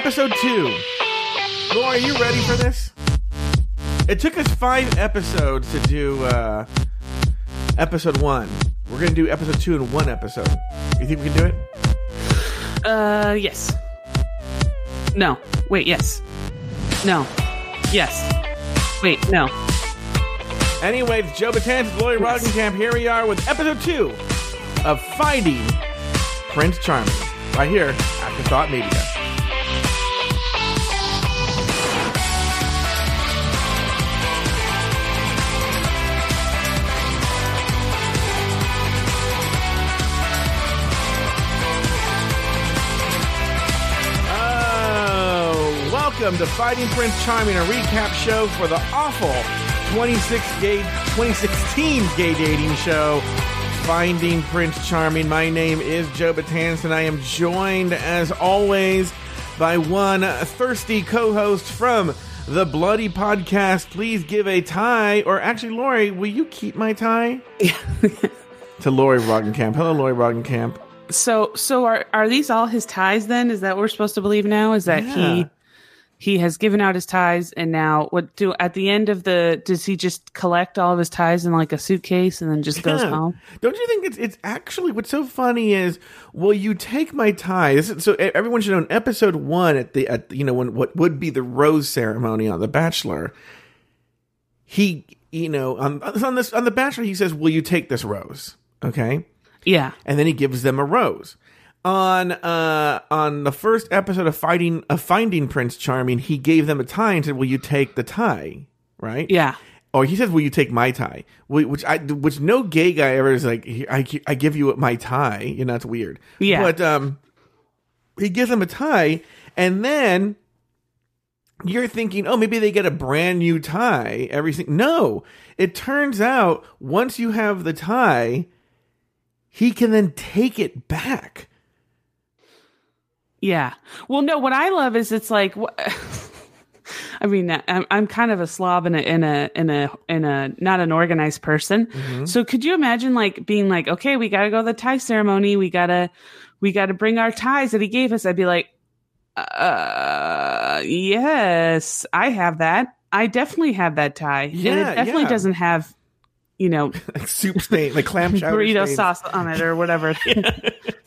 episode two. Laura, are you ready for this? It took us five episodes to do uh, episode one. We're gonna do episode two in one episode. You think we can do it? Uh, yes. No. Wait, yes. No. Yes. Wait, no. Anyway, it's Joe Betance, Lloyd Yes. Roggenkamp. Here we are with episode two of Finding Prince Charming. Right here, Afterthought Media. Welcome to Fighting Prince Charming, a recap show for the awful 26 gay, 2016 gay dating show, Finding Prince Charming. My name is Joe Betance, and I am joined, as always, by one thirsty co-host from the Bloody Podcast. Please give a tie, or actually, Lauri, will you keep my tie? to Lauri Roggenkamp. Hello, Lauri Roggenkamp. So, so are are these all his ties? Then is that what we're supposed to believe now? Is that Yeah. he he has given out his ties, and now what do at the end of the does he just collect all of his ties in like a suitcase and then just goes Yeah. home? Don't you think it's it's actually what's so funny is will you take my tie? This is, so everyone should know in episode one at the at you know when what would be the rose ceremony on The Bachelor. He you know on on this on The Bachelor he says, "Will you take this rose?" Okay, Yeah, and then he gives them a rose. On uh on the first episode of fighting of Finding Prince Charming, he gave them a tie and said, "Will you take the tie?" Right? yeah, Or he says, "Will you take my tie?" Which I, which no gay guy ever is like. I, I give you my tie. You know, it's weird. Yeah. But um, he gives them a tie, and then you're thinking, oh, maybe they get a brand new tie. Everything. No, it turns out once you have the tie, he can then take it back. Yeah. Well, no, what I love is it's like. I mean, I'm, I'm kind of a slob in a in a in a in a not an organized person. Mm-hmm. So could you imagine like being like, okay, we got to go to the tie ceremony. We gotta we got to bring our ties that he gave us. I'd be like, uh, yes, I have that. I definitely have that tie. and Yeah, it definitely yeah. doesn't have, you know, Like soup stain, like clam chowder burrito stains. sauce on it or whatever,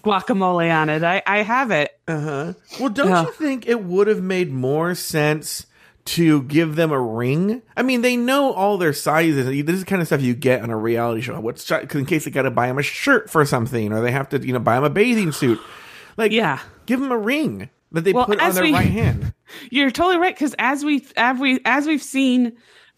guacamole on it. I I have it. Uh huh. Well, don't Yeah. you think it would have made more sense to give them a ring? I mean, they know all their sizes. This is the kind of stuff you get on a reality show. What's in case they got to buy them a shirt for something, or they have to, you know, buy them a bathing suit. Like, Yeah. give them a ring that they Well, put on their we- right hand. You're totally right because as we as we as we've seen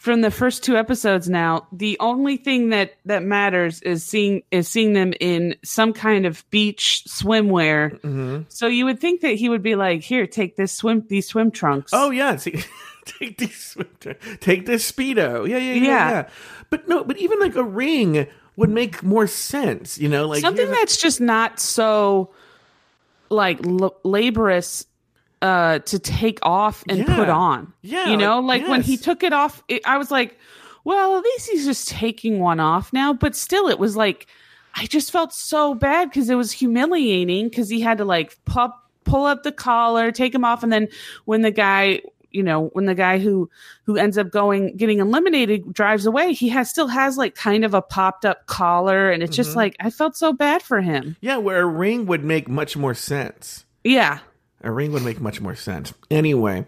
from the first two episodes now, the only thing that that matters is seeing is seeing them in some kind of beach swimwear. Mm-hmm. So you would think that he would be like, "Here, take this swim these swim trunks." Oh yeah, see, take this, take this speedo. Yeah, yeah, yeah, Yeah. yeah. But no, but even like a ring would make more sense. You know, like something that's just not so like l- laborious uh to take off and Yeah. put on Yeah, you know? like, like when he took it off it, i was like well at least he's just taking one off now. But still it was like i just felt so bad because it was humiliating because he had to like pop pull up the collar take him off. And then when the guy you know when the guy who who ends up going getting eliminated drives away he has still has like kind of a popped up collar. And it's just Mm-hmm. like i felt so bad for him. Yeah, where a ring would make much more sense. yeah A ring would make much more sense. Anyway,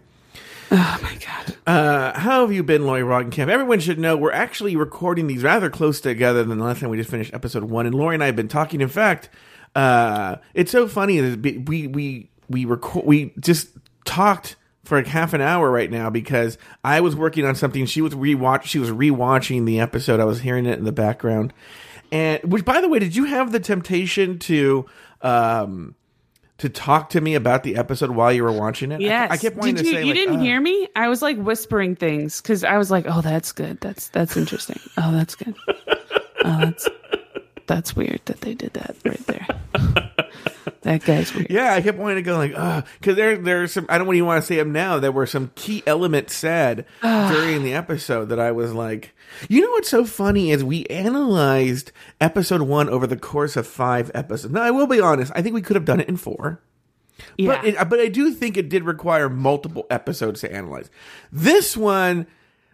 oh my god uh, how have you been, Lauri Roggenkamp? Everyone should know we're actually recording these rather close together than the last time we just finished episode one. And Lauri and I have been talking. In fact, uh, it's so funny that we we we record we just talked for like half an hour right now because I was working on something. She was rewatch. She was rewatching the episode. I was hearing it in the background. And which, by the way, did you have the temptation to um, to talk to me about the episode while you were watching it? I- Yes. I, kept wanting Did to you, say, you like, didn't "Uh." hear me? I was like whispering things because I was like, "Oh, that's good. That's that's interesting. Oh, that's good. Oh, that's that's weird that they did that right there. That guy's weird." Yeah, I kept wanting to go like, uh, because there there's some. I don't even want to say them now. There were some key elements said during the episode that I was like, you know what's so funny is we analyzed episode one over the course of five episodes. Now I will be honest, I think we could have done it in four. Yeah. But it, but I do think it did require multiple episodes to analyze. This one,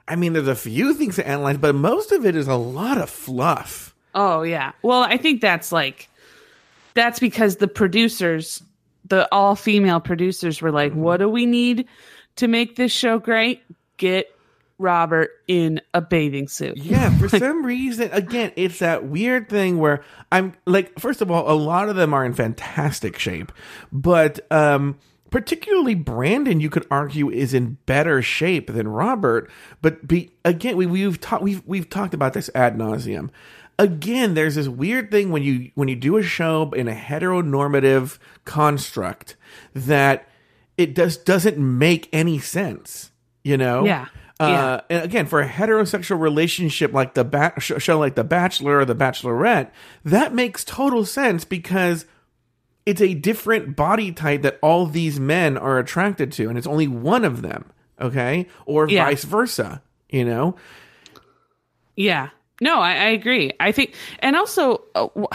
I mean, there's a few things to analyze, but most of it is a lot of fluff. Oh yeah. Well, I think that's like that's because the producers, the all female producers were like, "What do we need to make this show great? Get Robert in a bathing suit." Yeah, for some reason, again, it's that weird thing where I'm like, first of all, a lot of them are in fantastic shape, but um, particularly Brandon, you could argue, is in better shape than Robert. But be again, we, we've talked we've we've talked about this ad nauseum. Again, there's this weird thing when you when you do a show in a heteronormative construct that it just doesn't make any sense. You know? Yeah. Uh, Yeah. and again, for a heterosexual relationship like the ba- show like The Bachelor or The Bachelorette, that makes total sense because it's a different body type that all these men are attracted to, and it's only one of them. Okay, or Yeah. vice versa. You know, Yeah. No, I, I agree. I think, and also, uh, w-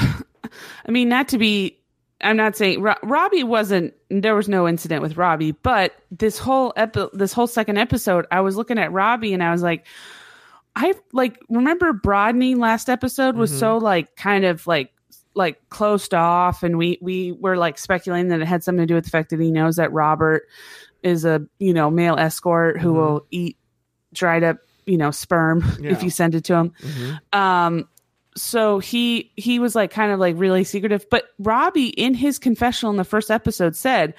I mean, not to be, I'm not saying Ro- Robbie wasn't. There was no incident with Robbie, but this whole epi- this whole second episode, I was looking at Robbie and I was like, I like remember Brodney last episode was so like kind of like like closed off, and we we were like speculating that it had something to do with the fact that he knows that Robert is a you know male escort who will eat dried up you know sperm Yeah. if you send it to him. Um so he he was like kind of like really secretive. But robbie in his confessional in the first episode said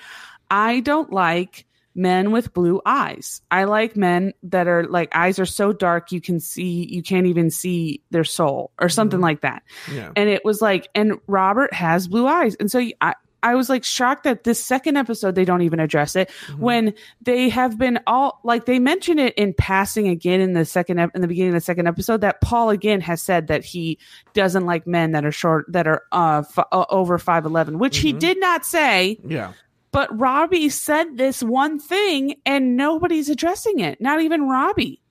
i don't like men with blue eyes. I like men that are like eyes are so dark you can see you can't even see their soul or something like that. Yeah, and it was like and robert has blue eyes. And so i I was like shocked that this second episode they don't even address it when they have been all like they mention it in passing again in the second ep- in the beginning of the second episode that Paul again has said that he doesn't like men that are short that are uh, f- uh over 5'11 which he did not say yeah. but Robbie said this one thing and nobody's addressing it not even Robbie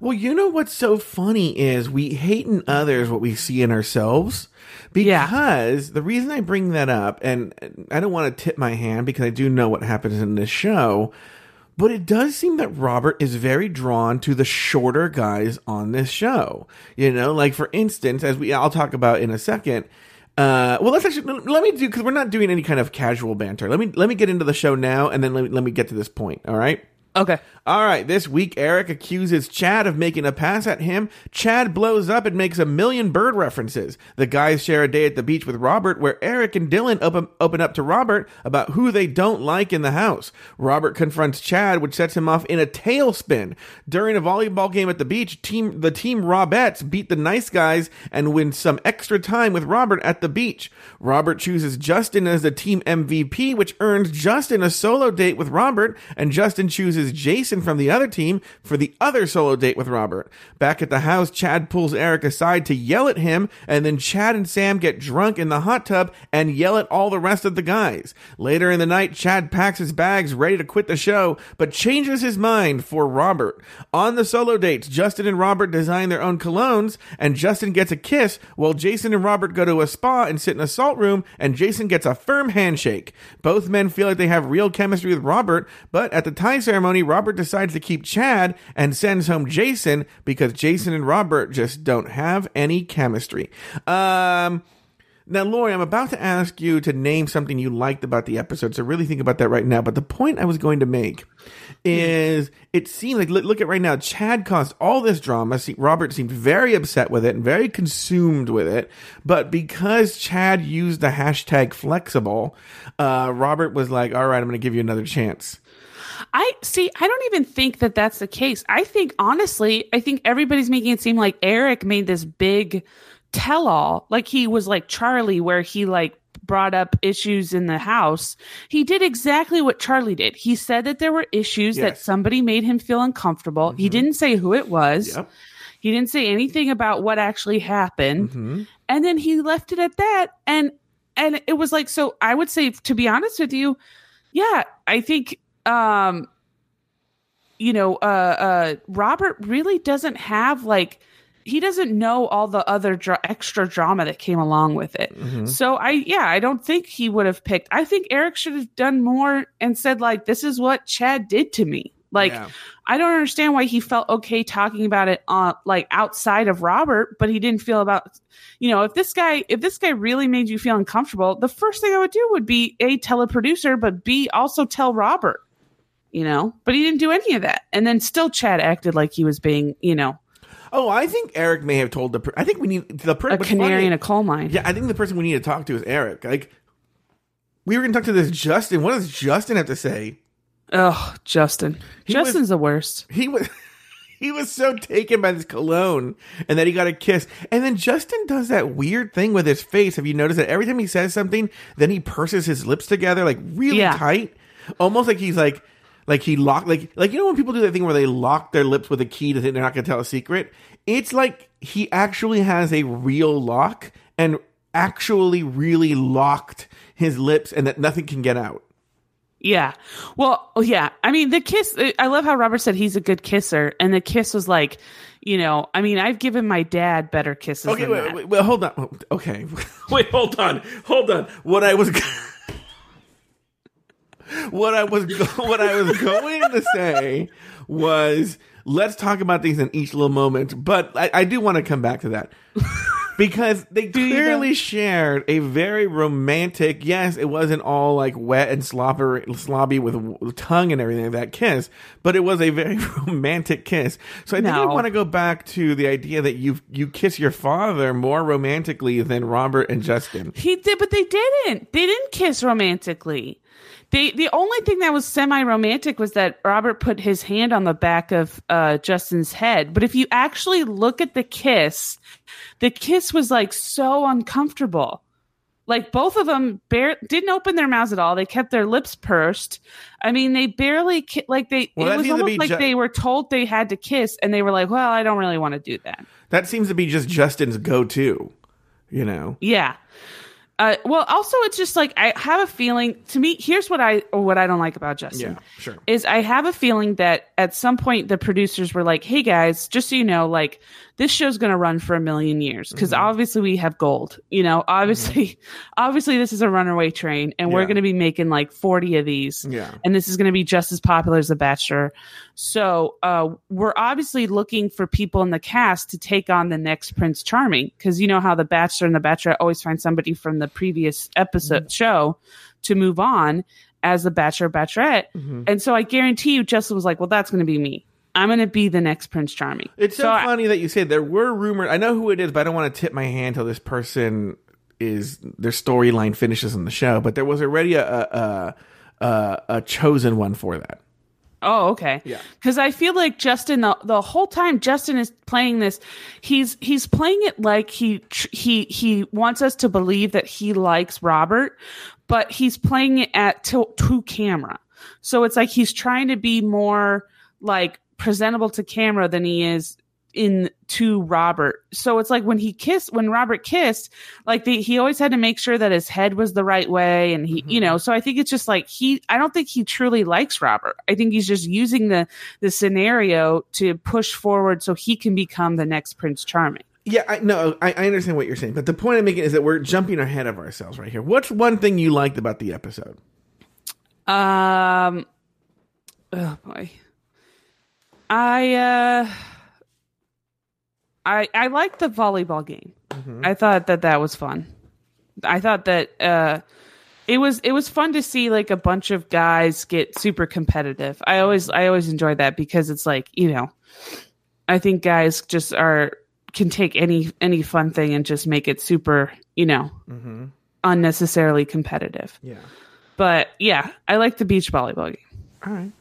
Well, you know what's so funny is we hate in others what we see in ourselves. Yeah. Because the reason I bring that up, and I don't want to tip my hand because I do know what happens in this show, but it does seem that Robert is very drawn to the shorter guys on this show. You know, like for instance, as we I'll talk about in a second. Uh, well, let's actually let me do because we're not doing any kind of casual banter. Let me let me get into the show now, and then let me, let me get to this point. All right. okay All right, this week Eric accuses Chad of making a pass at him. Chad blows up and makes a million bird references. The guys share a day at the beach with Robert where Eric and Dylan open, open up to Robert about who they don't like in the house. Robert confronts Chad, which sets him off in a tailspin. During a volleyball game at the beach, team the team Robettes beat the nice guys and win some extra time with Robert at the beach. Robert chooses Justin as the team MVP, which earns Justin a solo date with Robert, and Justin chooses Jason from the other team for the other solo date with Robert. Back at the house, Chad pulls Eric aside to yell at him, and then Chad and Sam get drunk in the hot tub and yell at all the rest of the guys. Later in the night, Chad packs his bags ready to quit the show, but changes his mind for Robert. On the solo dates, Justin and Robert design their own colognes, and Justin gets a kiss while Jason and Robert go to a spa and sit in a salt room, and Jason gets a firm handshake. Both men feel like they have real chemistry with Robert, but at the tie ceremony, Robert decides to keep Chad and sends home Jason because Jason and Robert just don't have any chemistry. Um. Now, Lauri, I'm about to ask you to name something you liked about the episode, so really think about that right now. But the point I was going to make is it seemed like, look, at right now, Chad caused all this drama. See, Robert seemed very upset with it and very consumed with it. But because Chad used the hashtag flexible, uh, Robert was like, all right, I'm going to give you another chance. I see. I don't even think that that's the case. I think, honestly, I think everybody's making it seem like Eric made this big tell all. Like he was like Charlie, where he like brought up issues in the house. He did exactly what Charlie did. He said that there were issues that somebody made him feel uncomfortable. He didn't say who it was. Yep. He didn't say anything about what actually happened. hmm And then he left it at that. And and it was like so I would say to be honest with you, yeah, I think um you know, uh uh Robert really doesn't have like he doesn't know all the other dra- extra drama that came along with it. Mm-hmm. So I yeah, I don't think he would have picked. I think Eric should have done more and said like this is what Chad did to me. Like Yeah. I don't understand why he felt okay talking about it on like outside of Robert, but he didn't feel about you know, if this guy if this guy really made you feel uncomfortable, the first thing I would do would be A tell a producer, but B also tell Robert. You know, but he didn't do any of that. And then still Chad acted like he was being, you know, Oh, I think Eric may have told the. Per- I think we need the per- a canary funny- in a coal mine. Yeah, I think the person we need to talk to is Eric. Like, we were going to talk to this Justin. What does Justin have to say? Oh, Justin. He Justin's was- the worst. He was. He was so taken by this cologne and that he got a kiss. And then Justin does that weird thing with his face. Have you noticed that every time he says something, then he purses his lips together like really Yeah. tight? Almost like he's like like he locked like like you know when people do that thing where they lock their lips with a key to think they're not gonna tell a secret? It's like he actually has a real lock and actually really locked his lips and that nothing can get out. Yeah. Well, oh, yeah. I mean, the kiss, I love how Robert said he's a good kisser. And the kiss was like, you know, I mean, I've given my dad better kisses. Okay, than wait, wait, wait, hold on. Okay, wait, hold on, hold on. What I was, what I was, go- what I was going to say was, let's talk about these in each little moment. But I, I do want to come back to that because they clearly shared a very romantic. Yes, it wasn't all like wet and slobber, slobby with w- tongue and everything like that kiss, but it was a very romantic kiss. So I think I want to go back to the idea that you you kiss your father more romantically than Robert and Justin. He did, but they didn't. They didn't kiss romantically. They the only thing that was semi romantic was that Robert put his hand on the back of uh, Justin's head. But if you actually look at the kiss, the kiss was like so uncomfortable. Like both of them bare, didn't open their mouths at all. They kept their lips pursed. I mean, they barely ki- like they. Well, it was almost like ju- they were told they had to kiss, and they were like, "Well, I don't really want to do that." That seems to be just Justin's go-to. You know. Yeah. Uh, well, also, it's just like I have a feeling. To me, here's what I or what I don't like about Justin. Yeah, sure. Is I have a feeling that at some point the producers were like, "Hey guys, just so you know, like this show's going to run for a million years because Mm-hmm. obviously we have gold. You know, obviously, obviously this is a runaway train, and we're going to be making like forty of these. Yeah. and this is going to be just as popular as The Bachelor. So uh, we're obviously looking for people in the cast to take on the next Prince Charming because you know how The Bachelor and The Bachelor always find somebody from the previous episode Mm-hmm. show to move on as the Bachelor Bachelorette. Mm-hmm. And so I guarantee you, Justin was like, "Well, that's going to be me. I'm going to be the next Prince Charming." It's so, I- funny that you say there were rumors. I know who it is, but I don't want to tip my hand till this person is their storyline finishes in the show. But there was already a a, a, a chosen one for that. Oh, okay. Yeah. Because I feel like Justin the the whole time Justin is playing this, he's he's playing it like he tr- he he wants us to believe that he likes Robert, but he's playing it at to, to camera. So it's like he's trying to be more like presentable to camera than he is in to Robert. So it's like when he kissed when Robert kissed, like the, he always had to make sure that his head was the right way and he you know, so I think it's just like he I don't think he truly likes Robert. I think he's just using the the scenario to push forward so he can become the next Prince Charming. Yeah, I no, I, I understand what you're saying, but the point I'm making is that we're jumping ahead of ourselves right here. What's one thing you liked about the episode? Um oh boy. I uh I I liked the volleyball game. I thought that that was fun. I thought that uh it was it was fun to see like a bunch of guys get super competitive. I always I always enjoy that because it's like, you know, I think guys just are can take any any fun thing and just make it super, you know, unnecessarily competitive. Yeah. But yeah, I like the beach volleyball game. All right.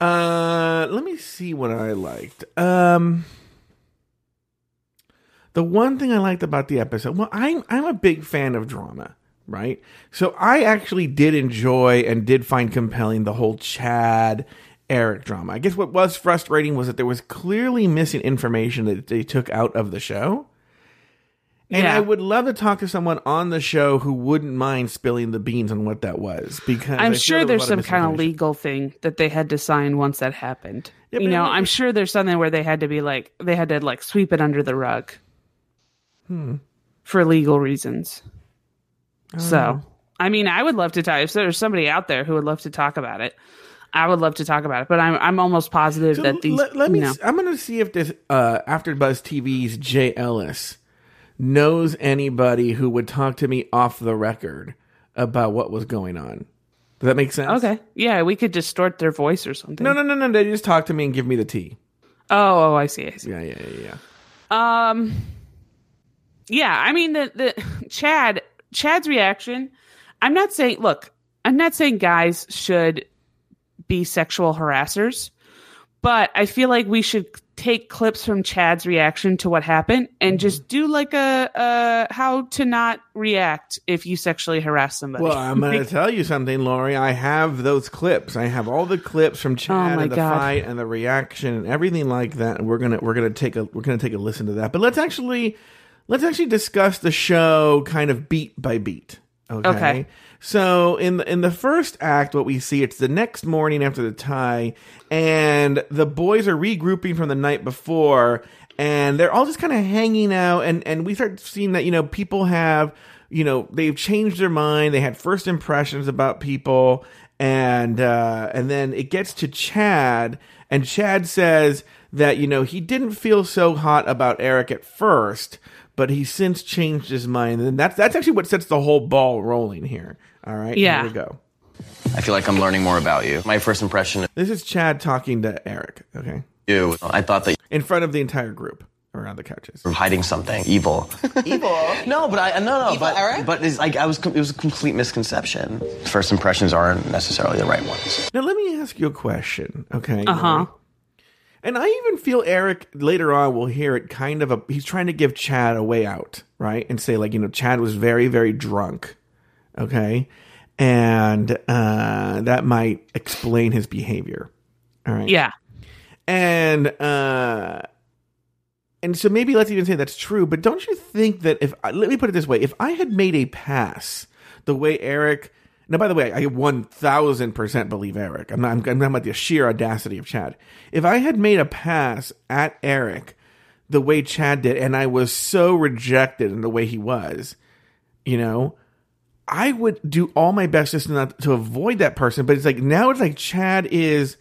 Uh, let me see what I liked. Um, the one thing I liked about the episode, well, I'm I'm a big fan of drama, right? So I actually did enjoy and did find compelling the whole Chad Eric drama. I guess what was frustrating was that there was clearly missing information that they took out of the show. And Yeah. I would love to talk to someone on the show who wouldn't mind spilling the beans on what that was because I'm sure there there's some kind of legal thing that they had to sign once that happened. Yeah, you know, I'm sure there's something where they had to be like they had to like sweep it under the rug. Hmm. For legal reasons. Oh. So, I mean, I would love to talk if there's somebody out there who would love to talk about it. I would love to talk about it, but I'm I'm almost positive So that these let, let me. know, I'm going to see if this uh, AfterBuzz TV's Jay Ellis knows anybody who would talk to me off the record about what was going on. Does that make sense? Okay. Yeah, we could distort their voice or something. No, no, no, no. They just talk to me and give me the tea. Oh, oh, I see. I see. Yeah, yeah, yeah, yeah. Um, yeah, I mean the the Chad Chad's reaction. I'm not saying. Look, I'm not saying guys should be sexual harassers, but I feel like we should take clips from Chad's reaction to what happened and just mm-hmm. do like a, a how to not react if you sexually harass somebody. Well, I'm going to tell you something, Lauri. I have those clips. I have all the clips from oh Chad Oh and the God. fight and the reaction and everything like that. And we're gonna we're gonna take a we're gonna take a listen to that. But let's actually let's actually discuss the show kind of beat by beat. Okay. Okay. So in the, in the first act, what we see it's the next morning after the tie, and the boys are regrouping from the night before, and they're all just kind of hanging out, and and we start seeing that you know people have you know they've changed their mind, they had first impressions about people, and uh, and then it gets to Chad, and Chad says that you know he didn't feel so hot about Eric at first, but he's since changed his mind, and that's that's actually what sets the whole ball rolling here. All right, Yeah. here we go. I feel like I'm learning more about you. My first impression This is Chad talking to Eric. Okay, you, I thought that in front of the entire group around the couches. you were hiding something evil. Evil. No, but I no no. Evil but Eric? but it's like I was. It was a complete misconception. First impressions aren't necessarily the right ones. Now let me ask you a question. Okay. Uh huh. And I even feel Eric later on will hear it kind of a he's trying to give Chad a way out, right? And say like, you know, Chad was very, very drunk. Okay. And uh that might explain his behavior. All right. Yeah. And uh and so maybe let's even say that's true, but don't you think that if let me put it this way, if I had made a pass the way Eric now by the way, I 1000% believe Eric. I'm not I'm, I'm talking about the sheer audacity of Chad. If I had made a pass at Eric the way Chad did and I was so rejected in the way he was, you know, I would do all my best just not to avoid that person, but it's like now it's like Chad is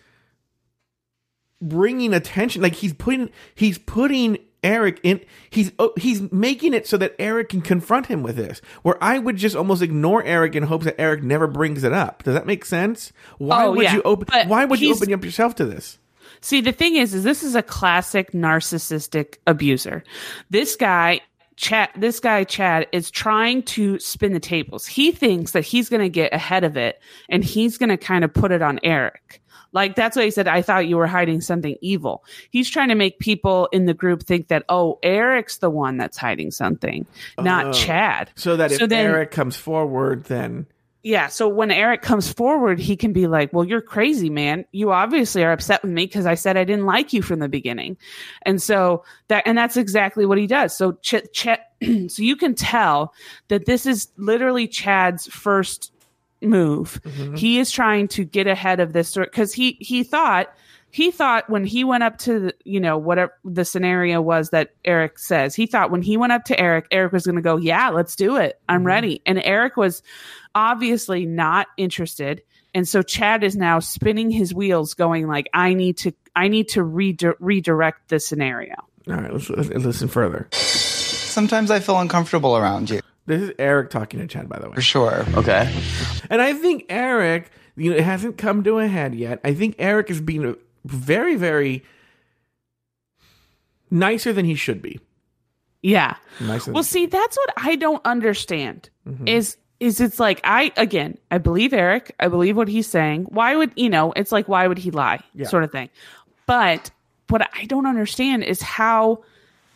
bringing attention like he's putting he's putting Eric in he's oh, he's making it so that Eric can confront him with this where I would just almost ignore Eric in hopes that Eric never brings it up does that make sense why Oh, would yeah, you open but why would you open up yourself to this See, the thing is, is this is a classic narcissistic abuser. This guy, Chad, this guy Chad is trying to spin the tables. He thinks that he's going to get ahead of it, and he's going to kind of put it on Eric. Like that's why he said, "I thought you were hiding something evil." He's trying to make people in the group think that, oh, Eric's the one that's hiding something, not Oh. Chad. so that if So then- Eric comes forward then Yeah. So when Eric comes forward, he can be like, well, you're crazy, man. You obviously are upset with me because I said I didn't like you from the beginning. And so that, and that's exactly what he does. So, Ch- Ch- so you can tell that this is literally Chad's first move. Mm-hmm. He is trying to get ahead of this because he, he thought, he thought when he went up to the, you know whatever the scenario was that Eric says he thought when he went up to Eric Eric was going to go yeah let's do it. I'm mm-hmm. ready. And Eric was obviously not interested. And so Chad is now spinning his wheels going like I need to I need to redi- redirect the scenario. All right let's, let's listen further. Sometimes I feel uncomfortable around you. This is Eric talking to Chad by the way For sure. Okay. And I think Eric, you know, it hasn't come to a head yet. I think Eric is being very, very nicer than he should be. yeah Nicer. Well, see, that's what I don't understand. Mm-hmm. Is is it's like I again, I believe Eric. I believe what he's saying. Why would you know? It's like why would he lie? Yeah. Sort of thing. But what I don't understand is how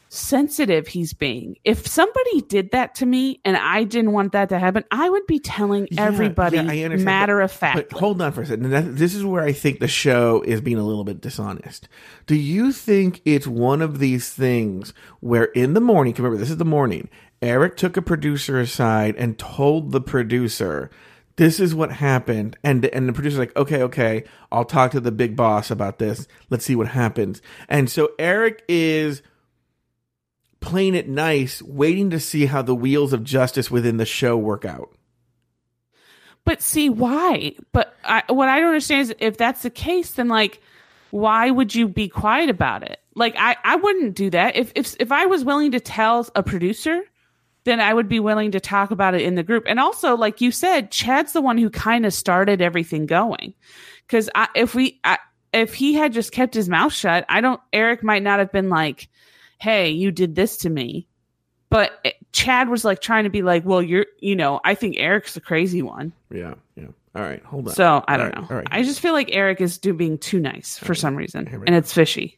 sensitive he's being. If somebody did that to me and I didn't want that to happen, I would be telling Yeah, everybody yeah, matter of fact. But hold on for a second. That, this is where I think the show is being a little bit dishonest. Do you think it's one of these things where in the morning, remember, this is the morning, Eric took a producer aside and told the producer, "This is what happened," and and the producer's like, "Okay, okay, I'll talk to the big boss about this. Let's see what happens." And so Eric is playing it nice, waiting to see how the wheels of justice within the show work out. But see why? But I, what I don't understand is if that's the case, then like, why would you be quiet about it? Like, I, I wouldn't do that. If if if I was willing to tell a producer, then I would be willing to talk about it in the group. And also, like you said, Chad's the one who kind of started everything going. Because if we I, if he had just kept his mouth shut, I don't. Eric might not have been like, "Hey, you did this to me." But Chad was like trying to be like, well, you're, you know, I think Eric's the crazy one. Yeah, yeah. All right, hold on. So I don't All right, know. all right. I just feel like Eric is do being too nice for some reason, and it's fishy.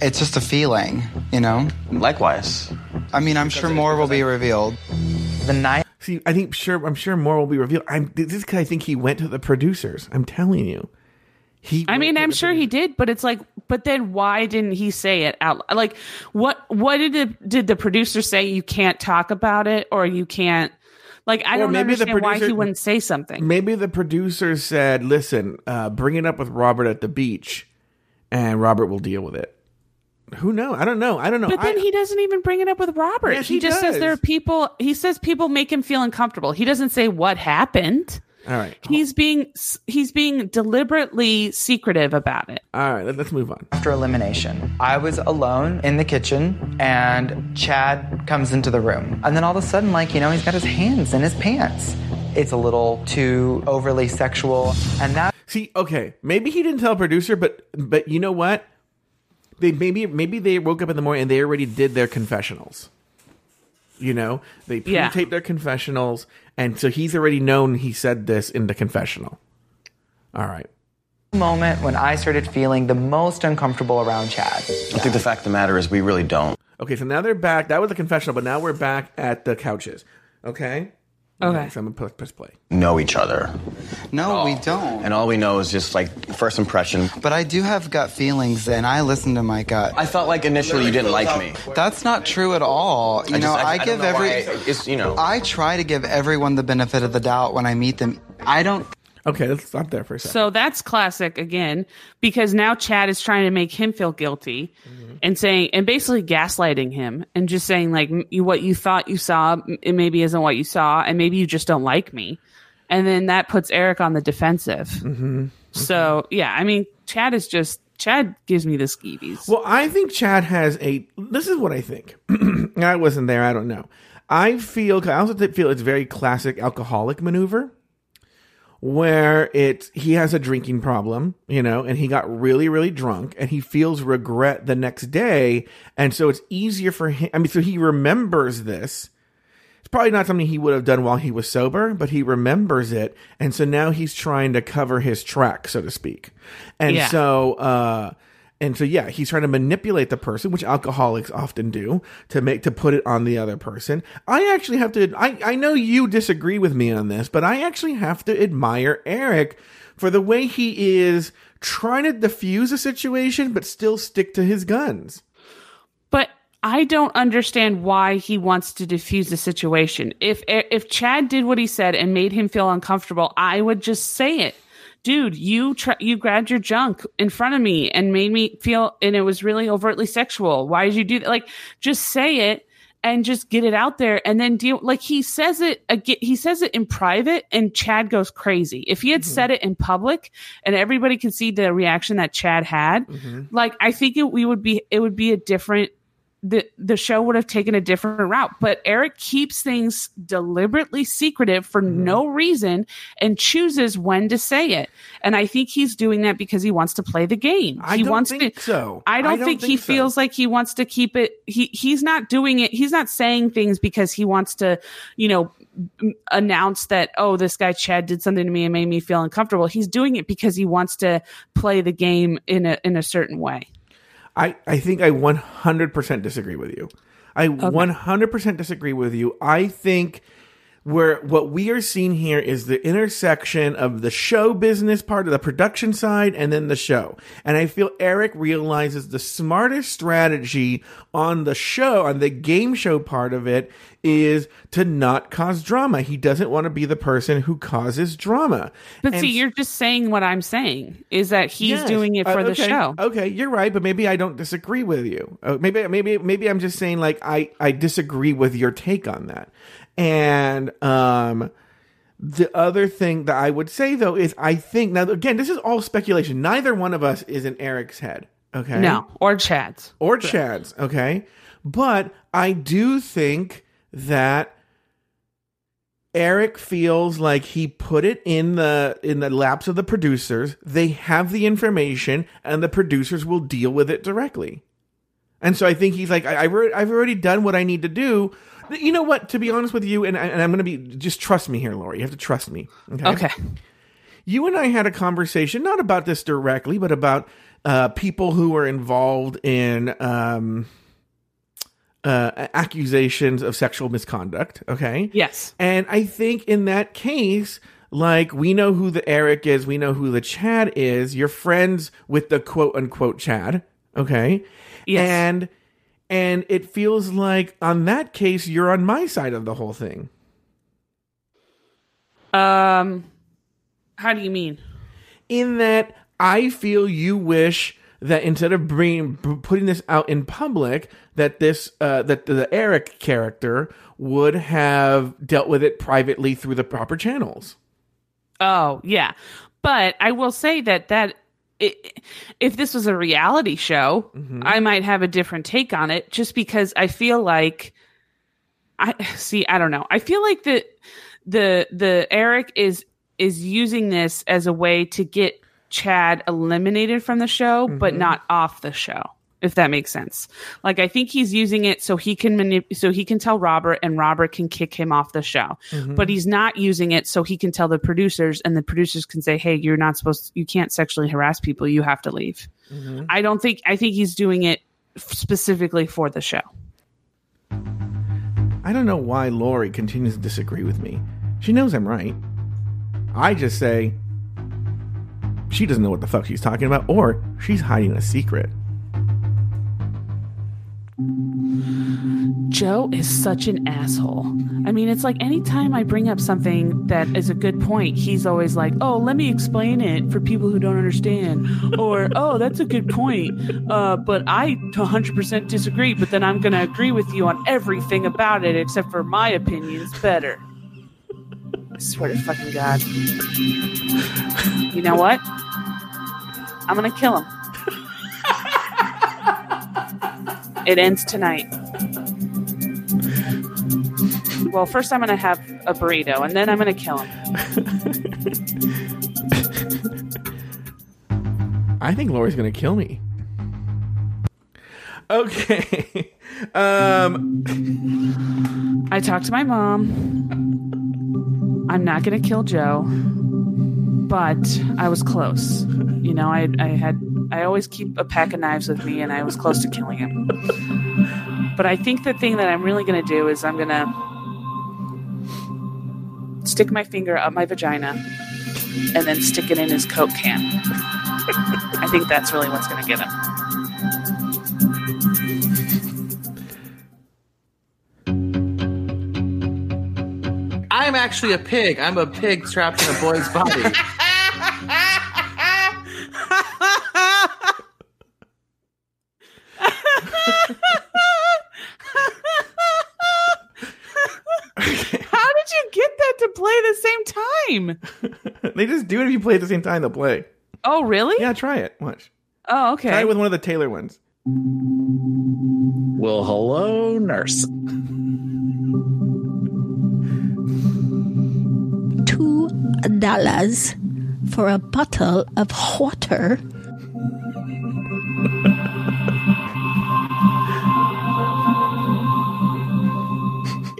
It's just a feeling, you know? Likewise. I mean, I'm sure more will be revealed. The night See, I think sure. I'm sure more will be revealed. I'm this guy. I think he went to the producers. I'm telling you, he. I mean, I'm sure he did, but it's like, but then why didn't he say it out? Like, what what did the, did the producer say? You can't talk about it, or you can't. Like, I Or don't maybe the understand why he wouldn't say something. Maybe the producer said, "Listen, uh, bring it up with Robert at the beach, and Robert will deal with it." Who knows? I don't know. I don't know. But then I- he doesn't even bring it up with Robert. Yes, he, he just says there are people. He says people make him feel uncomfortable. He doesn't say what happened. All right. He's being he's being deliberately secretive about it. All right. Let, us move on. after elimination, I was alone in the kitchen and Chad comes into the room. And then all of a sudden, like, you know, he's got his hands in his pants. It's a little too overly sexual. And that See, okay, maybe he didn't tell a producer, but but you know what? They maybe maybe they woke up in the morning and they already did their confessionals. You know, they pre-taped their confessionals, and so he's already known he said this in the confessional. All right. moment when I started feeling the most uncomfortable around Chad. I think the fact of the matter is we really don't. Okay, so now they're back. That was the confessional, but now we're back at the couches. Okay. Okay. So I'm gonna press, press play. Know each other. No, we don't. And all we know is just like first impression. But I do have gut feelings, and I listen to my gut. I felt like initially you didn't like me. That's not true at all. You I know, I- I, I don't give know every. why it's, you know. I try to give everyone the benefit of the doubt when I meet them. I don't. Okay, let's stop there for a second. So that's classic again, because now Chad is trying to make him feel guilty mm-hmm. and saying, and basically gaslighting him and just saying, like, you, what you thought you saw, it maybe isn't what you saw, and maybe you just don't like me. And then that puts Eric on the defensive. Mm-hmm. Mm-hmm. So, yeah, I mean, Chad is just, Chad gives me the skeevies. Well, I think Chad has a. This is what I think. I wasn't there. I don't know. I feel. I also feel it's very classic alcoholic maneuver, where it he has a drinking problem, you know, and he got really, really drunk, and he feels regret the next day, and so it's easier for him. I mean, so he remembers this. It's probably not something he would have done while he was sober, but he remembers it, and so now he's trying to cover his track, so to speak. And Yeah. so, uh, and so, yeah, he's trying to manipulate the person, which alcoholics often do, to make to put it on the other person. I actually have to. I I know you disagree with me on this, but I actually have to admire Eric for the way he is trying to defuse a situation, but still stick to his guns. But I don't understand why he wants to defuse the situation. If if Chad did what he said and made him feel uncomfortable, I would just say it. Dude, you tr- you grabbed your junk in front of me and made me feel and it was really overtly sexual. Why did you do that? Like just say it and just get it out there and then deal like he says it again he says it in private and Chad goes crazy. If he had mm-hmm. said it in public and everybody could see the reaction that Chad had, mm-hmm. like I think it we would be it would be a different the the show would have taken a different route. But Eric keeps things deliberately secretive for Mm-hmm. no reason and chooses when to say it. And I think he's doing that because he wants to play the game. I he don't wants think to, so. I don't, I don't think, he so. feels like he wants to keep it. He he's not doing it. He's not saying things because he wants to, you know, m- announce that oh this guy Chad did something to me and made me feel uncomfortable. He's doing it because he wants to play the game in a in a certain way. I, I think I 100% disagree with you. I 100% disagree with you. I think where what we are seeing here is the intersection of the show business part of the production side and then the show. And I feel Eric realizes the smartest strategy on the show, on the game show part of it, is to not cause drama. He doesn't want to be the person who causes drama. But And see, you're just saying what I'm saying is that he's Yes. doing it Uh, for the show. Okay, you're right, but maybe I don't disagree with you. Uh, maybe, maybe, maybe I'm just saying like I I disagree with your take on that. And um, the other thing that I would say though is I think now again this is all speculation. Neither one of us is in Eric's head. Okay, No, or Chad's. or Chad's. Okay, but I do think that Eric feels like he put it in the in the laps of the producers. They have the information, and the producers will deal with it directly. And so I think he's like, I, I've already done what I need to do. You know what? To be honest with you, and, I, and I'm going to be just trust me here, Lauri. You have to trust me. Okay. You and I had a conversation, not about this directly, but about uh, people who were involved in um, uh, accusations of sexual misconduct. Okay. Yes. And I think in that case, like we know who the Eric is, we know who the Chad is. You're friends with the quote unquote Chad. Okay. Yes. And and it feels like on that case you're on my side of the whole thing. Um, how do you mean? in that I feel you wish that instead of bringing putting this out in public, that this uh, that the Eric character would have dealt with it privately through the proper channels. Oh, yeah. But I will say that that i if this was a reality show, mm-hmm. I might have a different take on it just because I feel like I see, I don't know. I feel like the the the Eric is is using this as a way to get Chad eliminated from the show but mm-hmm. not off the show. If that makes sense. Like I think he's using it so he can manip- so he can tell Robert and Robert can kick him off the show. Mm-hmm. But he's not using it so he can tell the producers and the producers can say, "Hey, you're not supposed to, you can't sexually harass people. You have to leave." Mm-hmm. I don't think I think he's doing it specifically for the show. I don't know why Lauri continues to disagree with me. She knows I'm right. I just say she doesn't know what the fuck she's talking about, or she's hiding a secret. Joe is such an asshole. I mean, it's like anytime I bring up something that is a good point, he's always like, oh, let me explain it for people who don't understand. Or, oh, that's a good point. Uh, but I 100% disagree, but then I'm going to agree with you on everything about it except for my opinion's better. I swear to fucking God. You know what? I'm going to kill him. It ends tonight. Well, first I'm going to have a burrito, and then I'm going to kill him. I think Lauri's gonna kill me. Okay. um I talked to my mom. I'm not going to kill Joe, but I was close. You know, I, I had, I always keep a pack of knives with me, and I was close to killing him. But I think the thing that I'm really going to do is I'm going to stick my finger up my vagina and then stick it in his Coke can. I think that's really what's going to get him. I'm actually a pig. I'm a pig trapped in a boy's body. time? they just do it if you play at the same time they'll play. Oh, really? Yeah, try it. Watch. Oh, okay. Try it with one of the Taylor ones. Well, hello, nurse. two dollars for a bottle of water.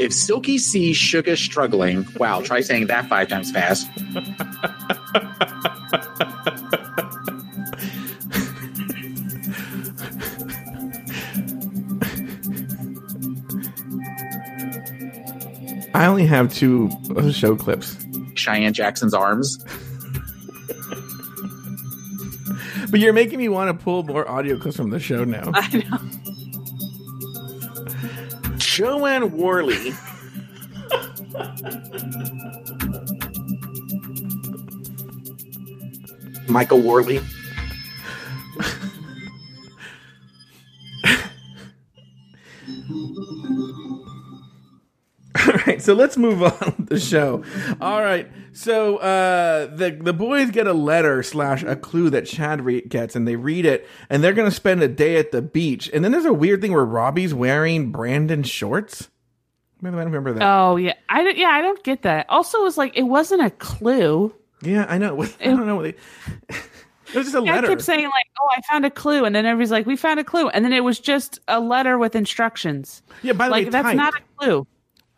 If Silky sees Sugar struggling, wow, try saying that five times fast. I only have two uh, show clips. Cheyenne Jackson's arms. But you're making me want to pull more audio clips from the show now. I know. Jo Anne Worley. Michael Worley. All right, so let's move on the show. All right, so uh, the the boys get a letter slash a clue that Chad re- gets, and they read it, and they're gonna spend a day at the beach. And then there's a weird thing where Robbie's wearing Brandon shorts. I don't remember that. Oh yeah, I don't, yeah I don't get that. Also, it was like it wasn't a clue. yeah, I know. I don't know. What they, it was just a I letter. I kept saying like, "Oh, I found a clue," and then everybody's like, "We found a clue," and then it was just a letter with instructions. yeah, by the Like way, that's typed, not a clue.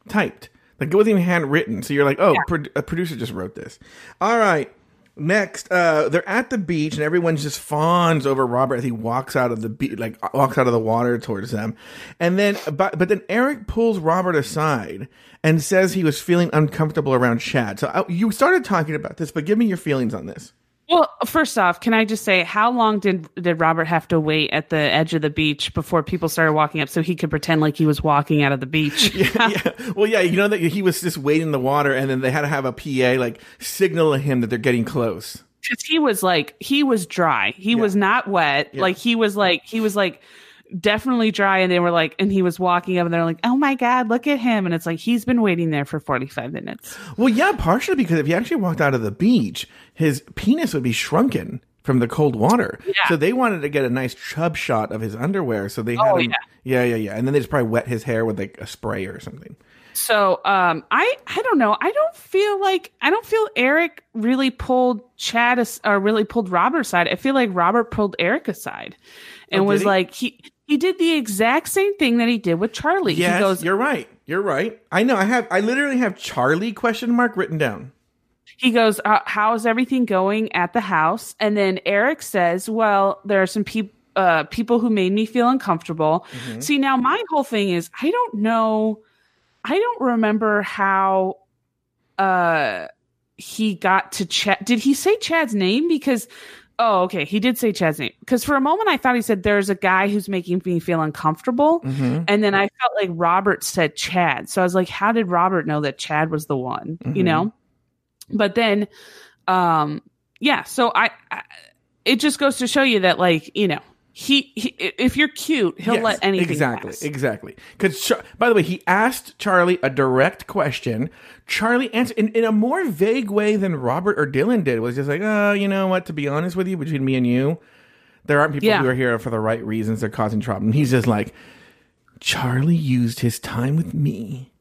typed. Like it wasn't even handwritten. So you're like, oh, pro- a producer just wrote this. All right. Next, uh, they're at the beach and everyone just fawns over Robert as he walks out of the beach, like walks out of the water towards them. And then, but, but then Eric pulls Robert aside and says he was feeling uncomfortable around Chad. So I, you started talking about this, but give me your feelings on this. Well, first off, can I just say how long did did Robert have to wait at the edge of the beach before people started walking up so he could pretend like he was walking out of the beach? yeah. Well, yeah, you know that he was just waiting in the water and then they had to have a PA like signal to him that they're getting close. Because he was like he was dry. He was not wet. Like he was like he was like definitely dry and they were like and he was walking up and they're like, Oh my god, look at him. And it's like he's been waiting there for forty five minutes. Well, yeah, partially because if he actually walked out of the beach, his penis would be shrunken from the cold water. Yeah. So they wanted to get a nice chub shot of his underwear. So they had Oh, him, yeah, yeah, yeah, and then they just probably wet his hair with like a spray or something. So um I I don't know. I don't feel like I don't feel Eric really pulled Chad as, or really pulled Robert aside. I feel like Robert pulled Eric aside and Oh, was he? like he he did the exact same thing that he did with Charlie. Yes, he goes you're right. You're right. I know. I have. I literally have Charlie question mark written down. he goes uh, how's everything going at the house and then Eric says, "Well, there are some people uh people who made me feel uncomfortable." Mm-hmm. See, now my whole thing is I don't know I don't remember how uh he got to Chad. Did he say Chad's name? Because oh, okay, he did say Chad's name. Because for a moment I thought he said there's a guy who's making me feel uncomfortable, Mm-hmm. and then I felt like Robert said Chad. So I was like, how did Robert know that Chad was the one? Mm-hmm. You know. But then, um, yeah. So I, I, it just goes to show you that, like, you know, he, he if you're cute, he'll Yes, let anything exactly, pass. exactly. Because by the way, he asked Charlie a direct question. Charlie answered in, in a more vague way than Robert or Dylan did. Was just like, oh, you know what? To be honest with you, between me and you, there aren't people Yeah. who are here for the right reasons. They're causing trouble. And he's just like, Charlie used his time with me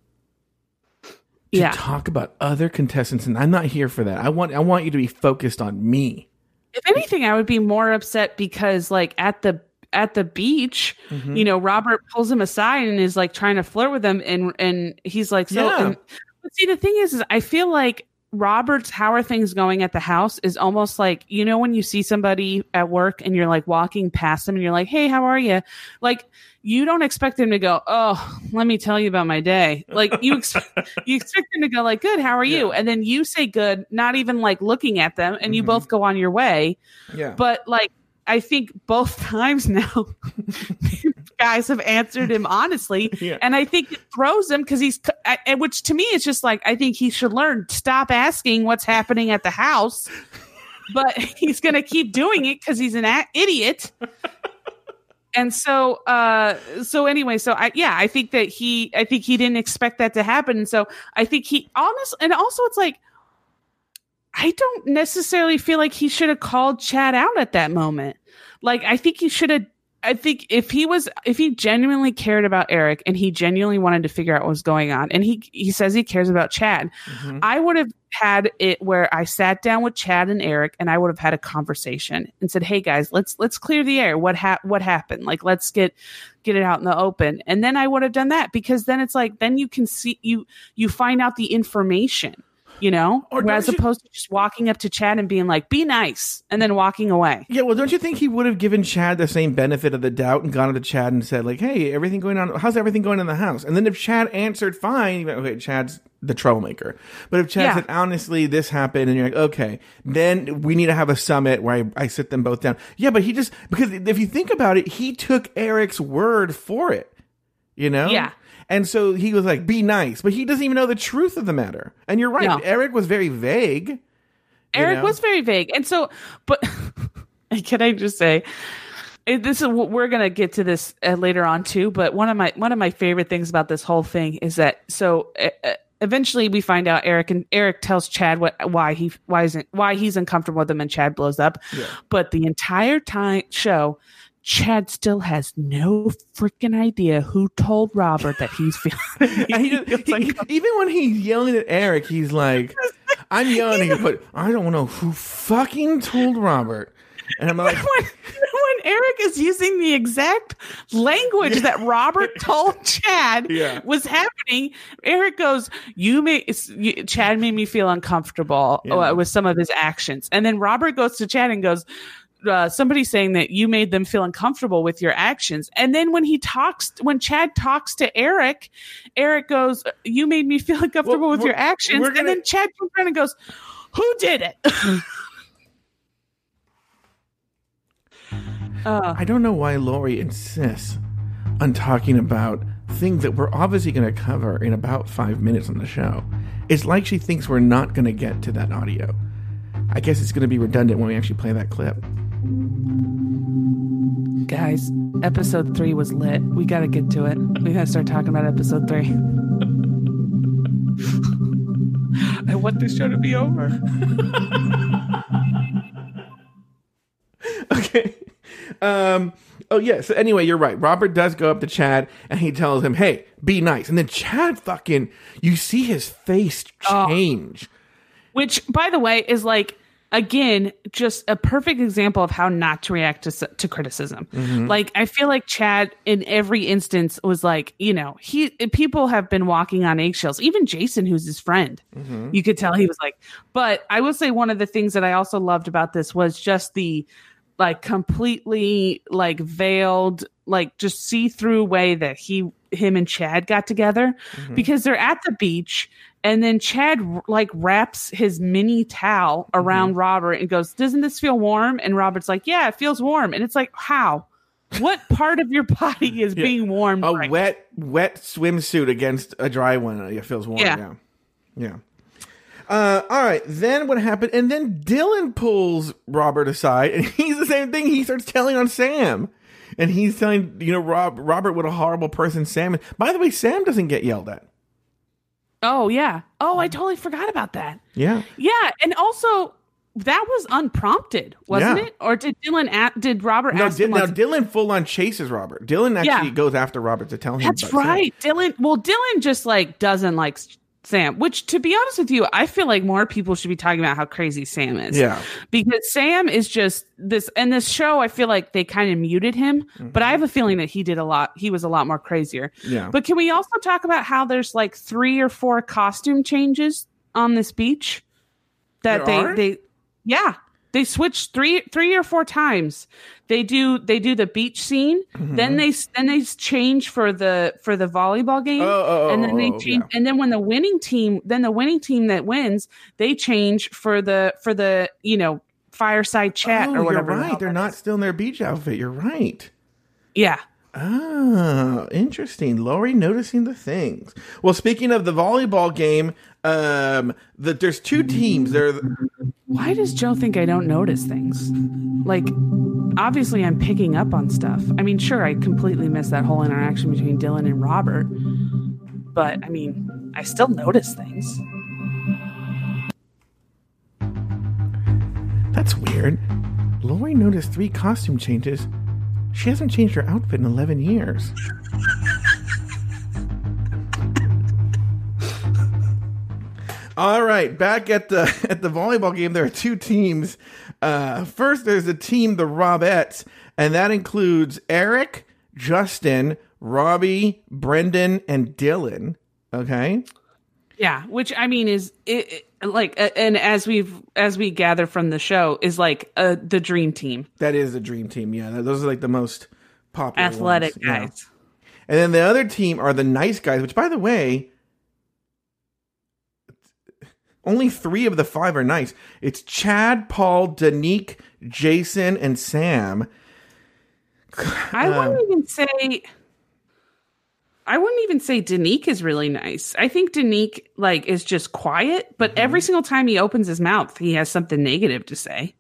to Yeah. talk about other contestants, and I'm not here for that. I want I want you to be focused on me. If anything, I would be more upset because like at the at the beach, Mm-hmm. you know, Robert pulls him aside and is like trying to flirt with him, and and he's like, so. Yeah. And, but see, the thing is, is I feel like Robert's how are things going at the house is almost like you know when you see somebody at work and you're like walking past them and you're like, hey, how are you? Like you don't expect them to go, oh, let me tell you about my day. Like you expect you expect them to go like, good, how are you? And then you say good, not even like looking at them, and you mm-hmm. both go on your way Yeah. but like I think both times now guys have answered him honestly Yeah. and I think it throws him because he's I- which to me it's just like I think he should learn stop asking what's happening at the house but he's going to keep doing it cuz he's an a- idiot and so uh so anyway so I yeah I think that he I think he didn't expect that to happen and so I think he honest and also it's like I don't necessarily feel like he should have called Chad out at that moment. Like I think he should have I think if he was if he genuinely cared about Eric and he genuinely wanted to figure out what was going on and he he says he cares about Chad, mm-hmm. I would have had it where I sat down with Chad and Eric and I would have had a conversation and said, "Hey guys, let's let's clear the air. What ha- what happened? Like let's get get it out in the open." And then I would have done that because then it's like then you can see you you find out the information you know, oh, Or as don't you- opposed to just walking up to Chad and being like, "Be nice," and then walking away. Yeah, well, don't you think he would have given Chad the same benefit of the doubt and gone to Chad and said, like, "Hey, everything going on? How's everything going in the house?" And then if Chad answered fine, like, okay, Chad's the troublemaker. But if Chad Yeah. said, "Honestly, this happened," and you're like, "Okay," then we need to have a summit where I, I sit them both down. Yeah, but he just because if you think about it, he took Eric's word for it. You know? Yeah. And so he was like, "Be nice," but he doesn't even know the truth of the matter. And you're right. No. Eric was very vague. Eric know? was very vague, and so, but can I just say, this is what we're gonna get to this uh, later on too. But one of my one of my favorite things about this whole thing is that so. Uh, Eventually, we find out Eric and Eric tells Chad what why he why isn't why he's uncomfortable with him, and Chad blows up. But the entire time show, Chad still has no freaking idea who told Robert that he's feeling. He just- he- even when he's yelling at Eric, he's like, I'm yelling, but I don't know who fucking told Robert. And I'm like, when, when Eric is using the exact language that Robert told Chad Yeah. was happening, Eric goes, "You made you, Chad made me feel uncomfortable Yeah. uh, with some of his actions," and then Robert goes to Chad and goes. Uh, somebody saying that you made them feel uncomfortable with your actions. And then when he talks, when Chad talks to Eric, Eric goes, You made me feel uncomfortable Well, with your actions. we're And then Chad comes around and goes, Who did it? uh, I don't know why Lauri insists on talking about things that we're obviously going to cover in about five minutes on the show. It's like she thinks we're not going to get to that audio. I guess it's going to be redundant when we actually play that clip. Guys, episode three was lit. We got to get to it. We got to start talking about episode three. I want this show to be over. okay. Um. Oh yeah. So anyway, you're right. Robert does go up to Chad and he tells him, "Hey, be nice." And then Chad fucking, you see his face change. Which, by the way, is like again just a perfect example of how not to react to to criticism. Mm-hmm. Like I feel like Chad in every instance was like, you know, he people have been walking on eggshells. Even Jason, who's his friend, mm-hmm. you could tell he was like. But I will say one of the things that I also loved about this was just the like completely like veiled like just see through way that he him and Chad got together mm-hmm. because they're at the beach and then Chad like wraps his mini towel around Robert and goes doesn't this feel warm and Robert's like yeah it feels warm and it's like how what part of your body is being warmed A right wet, wet swimsuit against a dry one. It feels warm. Yeah. Yeah. Yeah. Uh, all right. Then what happened? And then Dylan pulls Robert aside, and he's the same thing. He starts telling on Sam, and he's telling you know Rob Robert what a horrible person Sam is. By the way, Sam doesn't get yelled at. Oh yeah oh I um, totally forgot about that Yeah. yeah and also that was unprompted wasn't Yeah. it or did Dylan a- did Robert No, ask Di- him now Dylan full on chases Robert. Dylan actually Yeah. goes after Robert to tell him. That's right. Dylan, well, Dylan just like doesn't like Sam, which to be honest with you, I feel like more people should be talking about how crazy Sam is. Yeah. Because Sam is just this, and this show, I feel like they kind of muted him, but I have a feeling that he did a lot, he was a lot more crazier. Mm-hmm. Yeah. But can we also talk about how there's like three or four costume changes on this beach that There they, are? they, yeah. They switch three, three or four times. They do, they do the beach scene. Mm-hmm. Then they, then they change for the for the volleyball game, Oh, oh, and then they oh, oh, change. yeah. And then when the winning team, then the winning team that wins, they change for the for the you know fireside chat Oh, or whatever. You're right. They're not is. still in their beach outfit. You're right. Yeah. Oh, interesting. Lauri noticing the things. Well, speaking of the volleyball game, um, that there's two teams. There, Why does Joe think I don't notice things? Like, obviously, I'm picking up on stuff. I mean, sure, I completely missed that whole interaction between Dylan and Robert, but I mean, I still notice things. that's weird. Lauri noticed three costume changes. She hasn't changed her outfit in 11 years. All right, back at the at the volleyball game, there are two teams. Uh, first, there's the team, the Robettes, and that includes Eric, Justin, Robbie, Brendan, and Dylan. Okay, Yeah, which I mean is it, it- like, and as we've as we gather from the show, is like uh, the dream team, That is the dream team. Yeah, those are like the most popular, athletic ones. Yeah. guys. And then the other team are the nice guys, which, by the way, only three of the five are nice. It's Chad, Paul, Danique, Jason, and Sam. I Um, wouldn't even say. I wouldn't even say Danique is really nice. I think Danique like is just quiet, but Mm-hmm. every single time he opens his mouth, he has something negative to say.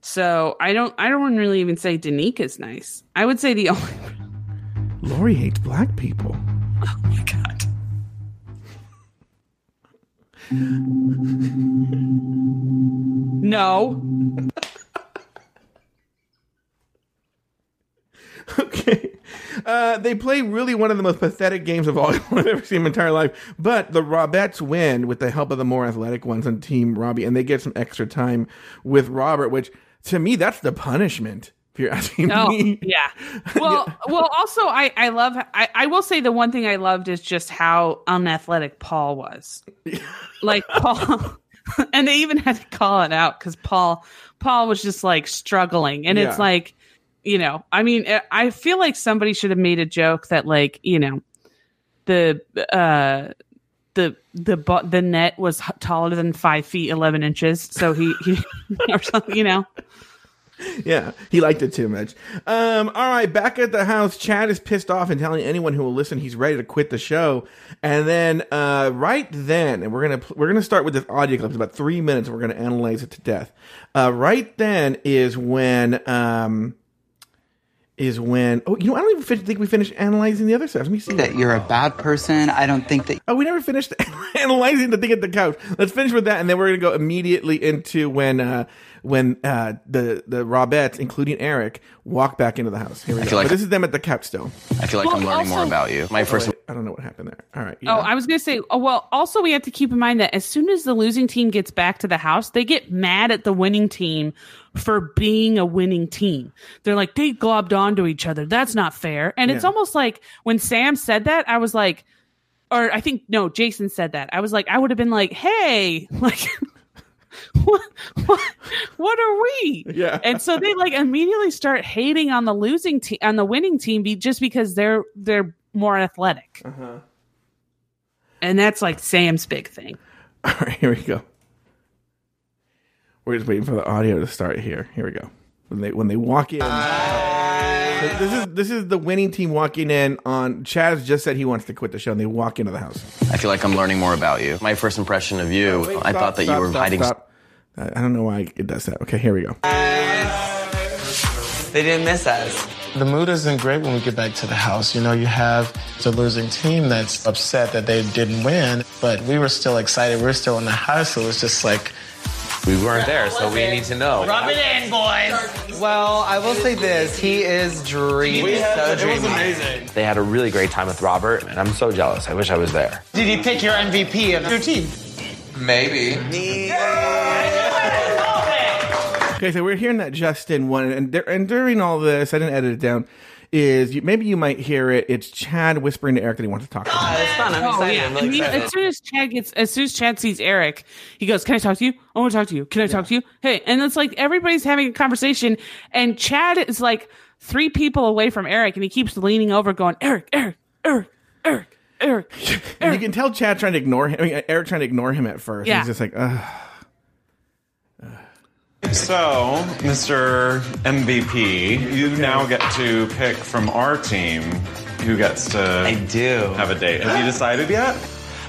So I don't. I don't really even say Danique is nice. I would say the only. Lauri hates black people. Oh my god. No. Okay. Uh, they play really one of the most pathetic games of all I've ever seen in my entire life. But the Robettes win with the help of the more athletic ones on Team Robbie, and they get some extra time with Robert, which to me, that's the punishment. If you're asking Oh me. yeah. Well, well. Also, I I love. I I will say the one thing I loved is just how unathletic Paul was. Like Paul, and they even had to call it out because Paul Paul was just like struggling, and it's like, you know, I mean, I- I feel like somebody should have made a joke that like, you know, the uh the the the net was taller than five feet eleven inches, so he, he or something, you know. Yeah, he liked it too much. Um, all right, back at the house, Chad is pissed off and telling anyone who will listen he's ready to quit the show. And then, uh, right then, and we're gonna we're gonna start with this audio clip. It's about three minutes, and we're gonna analyze it to death. Uh, right then is when um is when oh you know I don't even fin- think we finished analyzing the other stuff. Let me see That you're a bad person. I don't think that Oh, we never finished analyzing the thing at the couch. Let's finish with that, and then we're gonna go immediately into when uh, when uh, the the Robettes, including Eric, walk back into the house. Here we go. feel like- but this is them at the capstone. I feel like Well, I'm learning more about you. My first Wait, I don't know what happened there. All right. Oh, I was going to say, oh, well, also we have to keep in mind that as soon as the losing team gets back to the house, they get mad at the winning team for being a winning team. They're like, they globbed onto each other. That's not fair. And it's almost like when Sam said that, I was like, or I think, no, Jason said that. I was like, I would have been like, hey, like, what, what, what are we? Yeah. And so they like immediately start hating on the losing team, on the winning team, be, just because they're, they're more athletic. Uh-huh. And that's like Sam's big thing. All right. Here we go. We're just waiting for the audio to start here. Here we go. When they when they walk in. So This is this is the winning team walking in on Chad's just said he wants to quit the show and they walk into the house. I feel like I'm learning more about you. My first impression of you, Wait, I stop, thought that stop, you were stop, hiding. stop. I I don't know why it does that. Okay, here we go. They didn't miss us. The mood isn't great when we get back to the house. You know, you have the losing team that's upset that they didn't win, but we were still excited. We are still in the house. So it was just like, We weren't there, so we need to know. Rub it in, boys. Well, I will say this: he is dreamy, so dreamy. They had a really great time with Robert, and I'm so jealous. I wish I was there. Did he pick your MVP of your team? Maybe. Okay, so we're hearing that Justin won, and and during all this, I didn't edit it down. Is you, maybe you might hear it? It's Chad whispering to Eric that he wants to talk. To him. Oh, it's fun. I'm Oh, excited. yeah. I'm really And he- excited. as soon as Chad gets, as soon as Chad sees Eric, he goes, "Can I talk to you? I want to talk to you. Can I talk to you? Hey!" And it's like everybody's having a conversation, and Chad is like three people away from Eric, and he keeps leaning over, going, "Eric, Eric, Eric, Eric, Eric." And you can tell Chad trying to ignore him. I mean, Eric trying to ignore him at first. Yeah. He's just like, Ugh. So, Mr. MVP, you now get to pick from our team who gets to I do. have a date. Have you decided yet?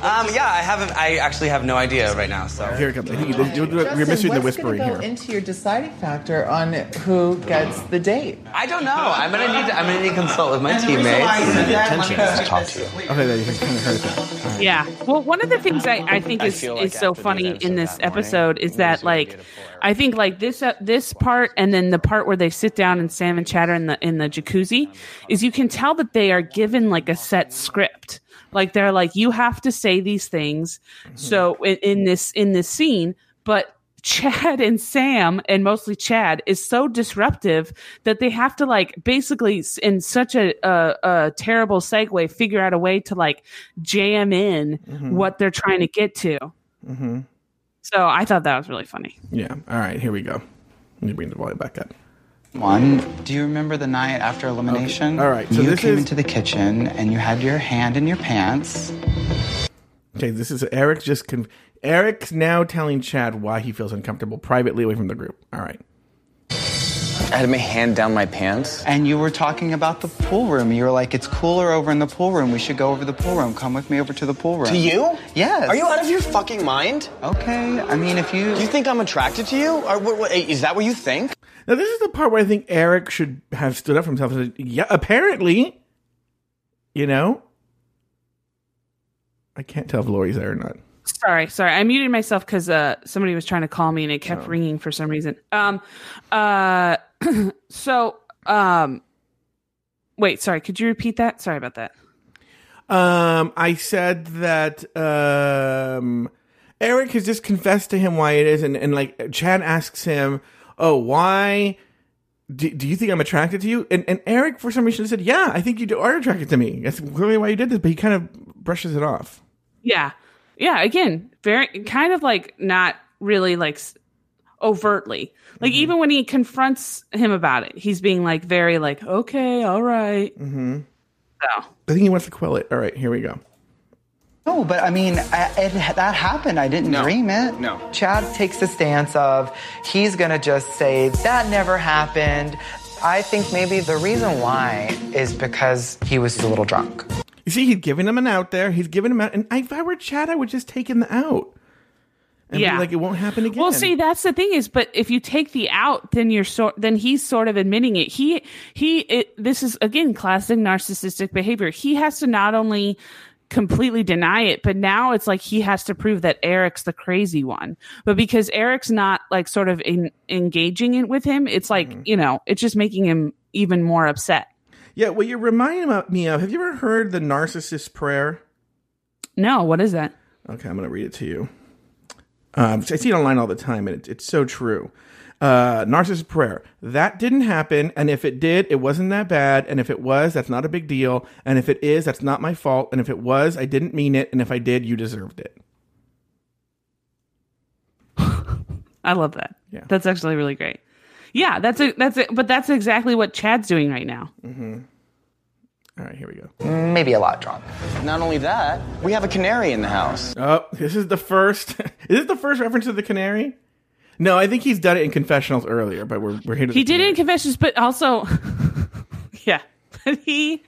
Um, yeah, I haven't. I actually have no idea right now. So here it comes. I think you- you- We're Justin, missing the what's whispering gonna go here. into your deciding factor on who gets the date. I don't know. I'm gonna need. To, I'm gonna need to consult with my And teammates. why I said that, Attention let me to talk to you. Okay, there you can kind of heard that. Yeah. Well, one of the things I, I think is, feel like is so after the funny in of this that morning, episode is that like I think like this uh, this part and then the part where they sit down and Sam and chatter in the in the jacuzzi is you can tell that they are given like a set script. Like they're like you have to say these things. So in, in this in this scene, but Chad and Sam, and mostly Chad, is so disruptive that they have to like basically in such a, a, a terrible segue figure out a way to like jam in Mhm. what they're trying to get to. Mm-hmm. So I thought that was really funny. Yeah. All right. Here we go. Let me bring the volume back up. One, do you remember the night after elimination? Okay. All right, so you came is- into the kitchen and you had your hand in your pants. Okay, this is Eric just con- Eric's now telling Chad why he feels uncomfortable privately away from the group. All right. I had my hand down my pants. And you were talking about the pool room. You were like, it's cooler over in the pool room. We should go over the pool room. Come with me over to the pool room. To you? Yes. Are you out of your fucking mind? Okay. I mean, if you. Do you think I'm attracted to you? Or what, what, is that what you think? Now this is the part where I think Eric should have stood up for himself and said, "Yeah, apparently." You know, I can't tell if Lauri's there or not. Sorry, sorry. I muted myself because uh, somebody was trying to call me and it kept ringing for some reason. Um, uh, so um, wait, sorry. Could you repeat that? Sorry about that. Um, I said that um, Eric has just confessed to him why it is, and, and like Chad asks him, "Oh, why do, do you think I'm attracted to you?" And and Eric, for some reason, said, "Yeah, I think you are attracted to me. That's clearly why you did this." But he kind of brushes it off. Yeah, yeah. Again, very kind of like not really like s- overtly. Like even when he confronts him about it, he's being like very like, okay, all right. Mm-hmm. So I think he wants to quell it. All right, here we go. No, but I mean, I, it, that happened. I didn't dream it. No. Chad takes the stance of he's gonna just say that never happened. I think maybe the reason why is because he was a little drunk. You see, he's giving him an out there. He's giving him out, and if I were Chad, I would just take him out. And Yeah. like it won't happen again. Well, see, that's the thing is, but if you take the out, then you're sort, then he's sort of admitting it. He, he, it, this is again classic narcissistic behavior. He has to not only completely deny it, but now it's like he has to prove that Eric's the crazy one. But because Eric's not like sort of in, engaging it with him, it's like Mm-hmm. you know, it's just making him even more upset. Yeah, what you're reminding me of. Have you ever heard the narcissist prayer? No, what is that? Okay, I'm going to read it to you. Um, I see it online all the time, and it, it's so true. Uh, narcissist prayer. That didn't happen, and if it did, it wasn't that bad. And if it was, that's not a big deal. And if it is, that's not my fault. And if it was, I didn't mean it. And if I did, you deserved it. I love that. Yeah. That's actually really great. Yeah, that's it. that's it. But that's exactly what Chad's doing right now. Mm-hmm. All right, here we go. Maybe a lot drunk. Not only that, we have a canary in the house. Oh, this is the first. is this the first reference to the canary? No, I think he's done it in confessionals earlier, but we're we're here to He did it in confessions, but also, yeah, he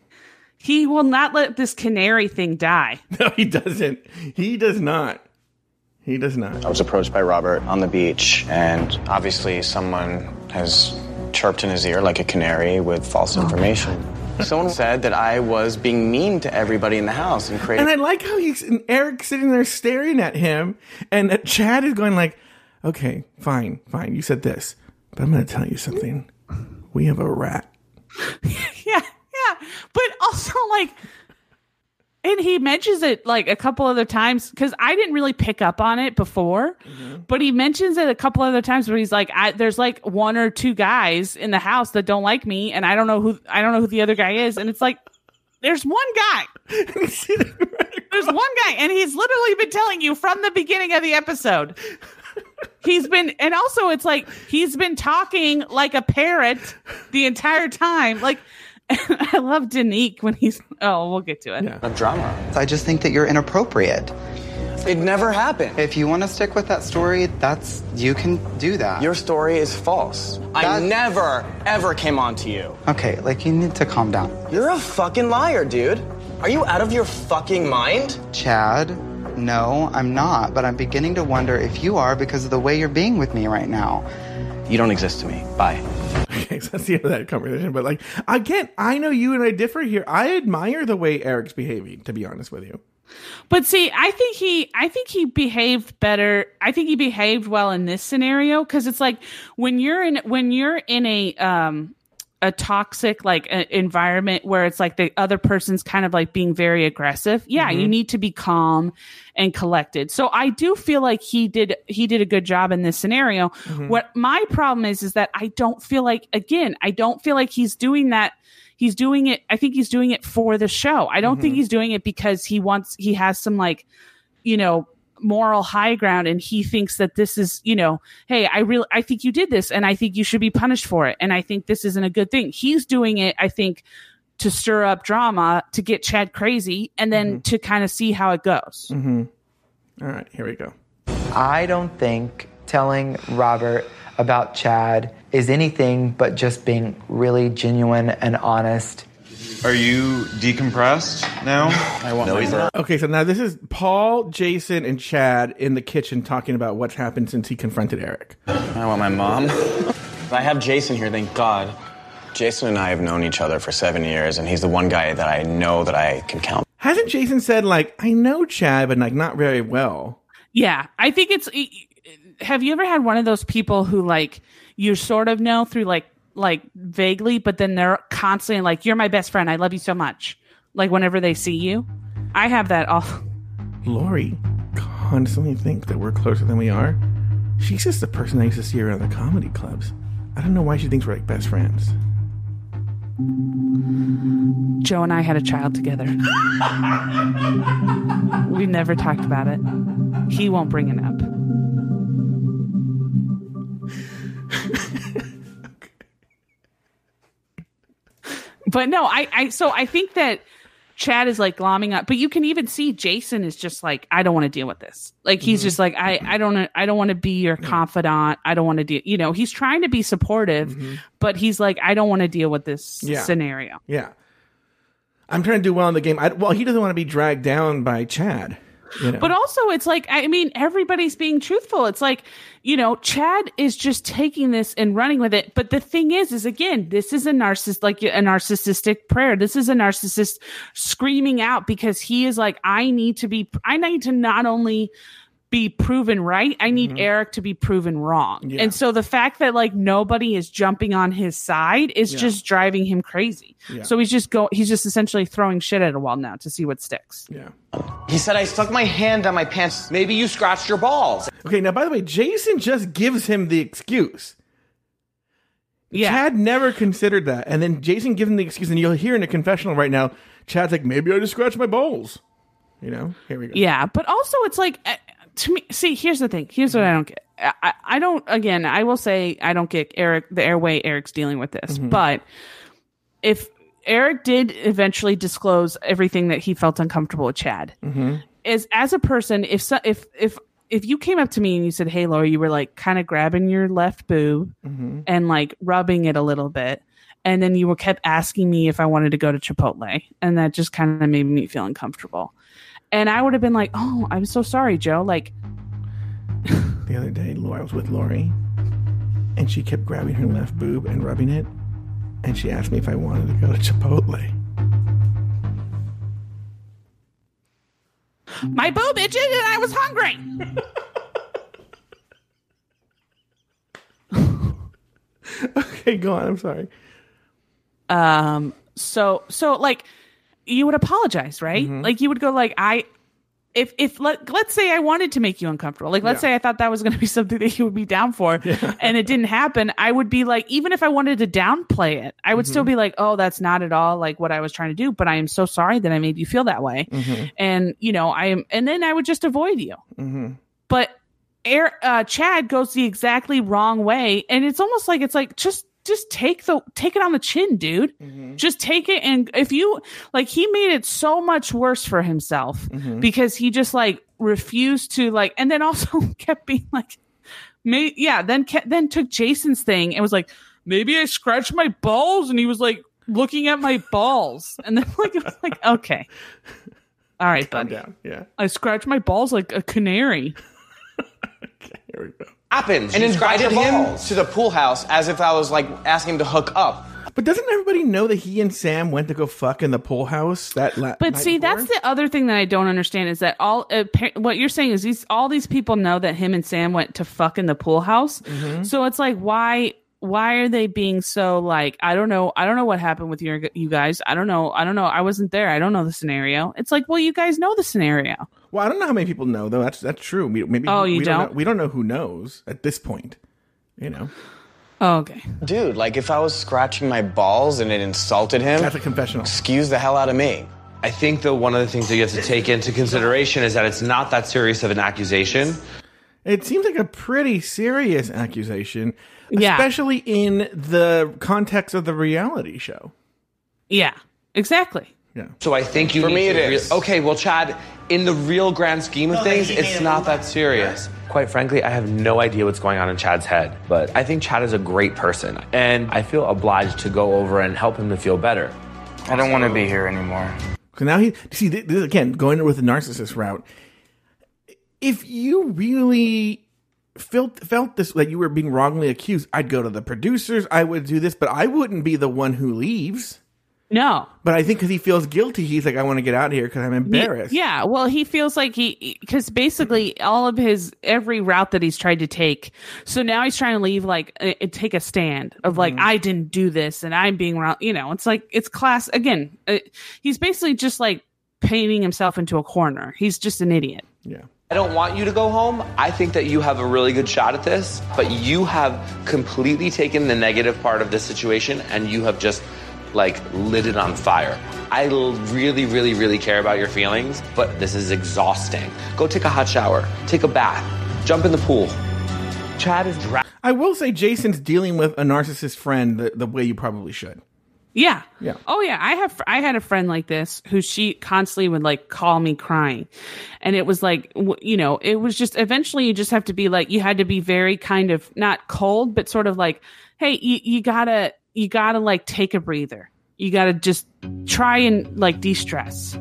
he will not let this canary thing die. No, he doesn't. He does not. He does not. I was approached by Robert on the beach, and obviously someone has chirped in his ear like a canary with false oh. information. Someone said that I was being mean to everybody in the house and creating. And I like how he's and Eric sitting there staring at him, and uh, Chad is going like, "Okay, fine, fine. You said this, but I'm going to tell you something. We have a rat." yeah, yeah, but also like, and he mentions it like a couple other times because I didn't really pick up on it before, mm-hmm. but he mentions it a couple other times where he's like, I, "There's like one or two guys in the house that don't like me, and I don't know who I don't know who the other guy is," and it's like. There's one guy. There's one guy, and he's literally been telling you from the beginning of the episode. He's been, and also it's like he's been talking like a parrot the entire time. Like, I love Danique when he's. Oh, we'll get to it. Of drama. I just think that you're inappropriate. It never happened. If you want to stick with that story, that's you can do that. Your story is false. I That- never, ever came on to you. okay, like you need to calm down. You're a fucking liar, dude. Are you out of your fucking mind? Chad, no, I'm not, but I'm beginning to wonder if you are because of the way you're being with me right now. You don't exist to me. Bye. Okay, so that's the end of that conversation. But like, again, I know you and I differ here. I admire the way Eric's behaving. To be honest with you, But see, I think he, I think he behaved better. I think he behaved well in this scenario because it's like when you're in, when you're in a, um, a toxic like a, environment where it's like the other person's kind of like being very aggressive yeah Mhm. you need to be calm and collected. So i do feel like he did he did a good job in this scenario. Mhm. what my problem is is that i don't feel like again i don't feel like he's doing that. He's doing it i think he's doing it for the show. I don't think Mhm. he's doing it because he wants he has some like you know moral high ground and he thinks that this is you know hey i really i think you did this and i think you should be punished for it. And i think this isn't a good thing. He's doing it i think to stir up drama to get chad crazy and then to kind of see how it goes Mm-hmm. All right, here we go. I don't think telling Robert about Chad is anything but just being really genuine and honest. Are you decompressed now? I want Okay, so now this is Paul, Jason, and Chad in the kitchen talking about what's happened since he confronted Eric. I want my mom. I have Jason here, thank God. Jason and I have known each other for seven years, and he's the one guy that I know that I can count. Hasn't Jason said like I know Chad, but like not very well? Yeah, I think it's. Have you ever had one of those people who like you sort of know through like like vaguely, but then they're constantly like, "You're my best friend. I love you so much." Like whenever they see you, I have that all. Lauri constantly thinks that we're closer than we are. She's just the person I used to see around the comedy clubs. I don't know why she thinks we're like best friends. Joe and I had a child together. we never talked about it. He won't bring it up. but no, I, I so I think that Chad is like glomming up, but you can even see Jason is just like, I don't want to deal with this. Like he's Mhm. just like, I, I don't, I don't want to be your confidant. I don't want to deal. You know, he's trying to be supportive, but he's like, I don't want to deal with this Yeah. scenario. Yeah. I'm trying to do well in the game. I, well, he doesn't want to be dragged down by Chad. You know? But also, it's like, I mean, everybody's being truthful. It's like, you know, Chad is just taking this and running with it. But the thing is, is again, this is a narcissist, like a narcissistic prayer. This is a narcissist screaming out because he is like, I need to be, I need to not only be proven right, I need Eric to be proven wrong. Yeah. And so the fact that like nobody is jumping on his side is Yeah. just driving him crazy. Yeah. So he's just go, he's just essentially throwing shit at a wall now to see what sticks. Yeah. He said I stuck my hand on my pants. Maybe you scratched your balls. Okay, now by the way, Jason just gives him the excuse. Yeah. Chad never considered that. And then Jason gives him the excuse, and you'll hear in a confessional right now, Chad's like, maybe I just scratched my balls. You know? Here we go. Yeah, but also it's like uh, to me. See, here's the thing. Here's what I don't get. I, I- don't. Again, I will say I don't get Eric the airway Eric's dealing with this. Mhm. But if Eric did eventually disclose everything that he felt uncomfortable with Chad, Mm-hmm. is as a person, if so, if if if you came up to me and you said, "Hey, Laura," you were like kind of grabbing your left boob Mhm. and like rubbing it a little bit. And then you were kept asking me if I wanted to go to Chipotle. And that just kind of made me feel uncomfortable. And I would have been like, oh, I'm so sorry, Joe. Like, The other day, Laura I was with Lauri, and she kept grabbing her left boob and rubbing it, and she asked me if I wanted to go to Chipotle. my boob itched and I was hungry. okay, go on. I'm sorry. Um, so, so like, you would apologize, right? Mhm. Like, you would go, like, I, if, if, let, let's say I wanted to make you uncomfortable, like, let's Yeah. say I thought that was going to be something that you would be down for and it didn't happen, I would be like, even if I wanted to downplay it, I would still Mhm. be like, oh, that's not at all like what I was trying to do, but I am so sorry that I made you feel that way. Mhm. And, you know, I am, and then I would just avoid you. Mm-hmm. but Air, uh, Chad goes the exactly wrong way, and it's almost like it's like just just take the take it on the chin, dude. Just take it, and if you like, he made it so much worse for himself Mhm. because he just like refused to like, and then also kept being like, may yeah, then kept, then took Jason's thing and was like, maybe I scratched my balls, and he was like looking at my balls, and then like it was like okay. All right, buddy. down. Yeah. I scratched my balls like a canary. Here we go. Happens. And And invited him to the pool house as if I was like asking him to hook up. But doesn't everybody know that he and Sam went to go fuck in the pool house that la- But night see, before? that's the other thing that I don't understand is that all uh, pa- what you're saying is these all these people know that him and Sam went to fuck in the pool house. Mhm. So it's like why why are they being so like I don't know I don't know what happened with your you guys I don't know I don't know I wasn't there I don't know the scenario it's like well you guys know the scenario Well, I don't know how many people know though. That's that's true. We, maybe Oh, you we don't? know, we don't know who knows at this point. You know, oh, okay Dude, like if I was scratching my balls and it insulted him, that's a confessional. excuse the hell out of me. I think though one of the things that you have to take into consideration is that it's not that serious of an accusation. It seems like a pretty serious accusation, Yeah. especially in the context of the reality show. yeah exactly Yeah. So I think you For need me, to it rea- is. okay, well, Chad, in the real grand scheme of No, things, it's not that serious. Quite frankly, I have no idea what's going on in Chad's head, but I think Chad is a great person, and I feel obliged to go over and help him to feel better. I don't want to be here anymore. So now he see this, this- again going with the narcissist route. If you really felt felt this that you were being wrongly accused, I'd go to the producers. I would do this, but I wouldn't be the one who leaves. no But I think because he feels guilty, he's like, I want to get out of here because I'm embarrassed. yeah, well, he feels like he because basically all of his every route that he's tried to take. So now he's trying to leave like uh, take a stand of like Mm-hmm. I didn't do this and I'm being wrong. You know, it's like it's class again. Uh, he's basically just like painting himself into a corner. He's just an idiot. Yeah. I don't want you to go home. I think that you have a really good shot at this, but you have completely taken the negative part of this situation and you have just like lit it on fire. I really, really, really care about your feelings, but this is exhausting. Go take a hot shower, take a bath, jump in the pool. Chad is dra- I will say Jason's dealing with a narcissist friend the, the way you probably should. Yeah. Yeah. Oh yeah. I have. I had a friend like this who she constantly would like call me crying, and it was like you know it was just eventually you just have to be like you had to be very kind of not cold but sort of like hey you you gotta you gotta like take a breather. You gotta just try and like de stress.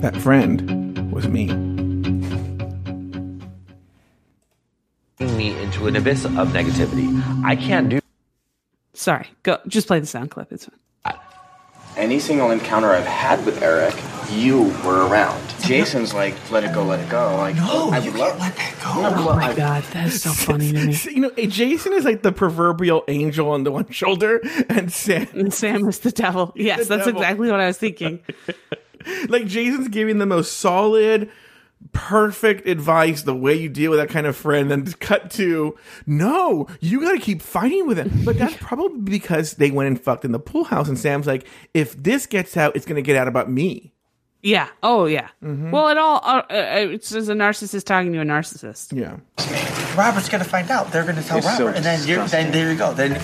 That friend was me. me into an abyss of negativity. I can't do Sorry. Go. Just play the sound clip. It's fine. Any single encounter I've had with Eric, you were around. Jason's like, let it go, let it go. Like, No, I you would can't let that go. Oh my god, that's so funny to me. You know, Jason is like the proverbial angel on the one shoulder, and Sam, And Sam is the devil. Yes, The that's devil. exactly what I was thinking. like Jason's giving the most solid, perfect advice, the way you deal with that kind of friend. Then cut to, no, you got to keep fighting with him. But that's probably because they went and fucked in the pool house, and Sam's like, if this gets out, it's gonna get out about me. Yeah. Oh yeah. Mm-hmm. Well, it all uh, uh, it's just a narcissist talking to a narcissist. Yeah. Robert's gonna find out. They're gonna tell You're so Robert, and then you're, then there you go. Then,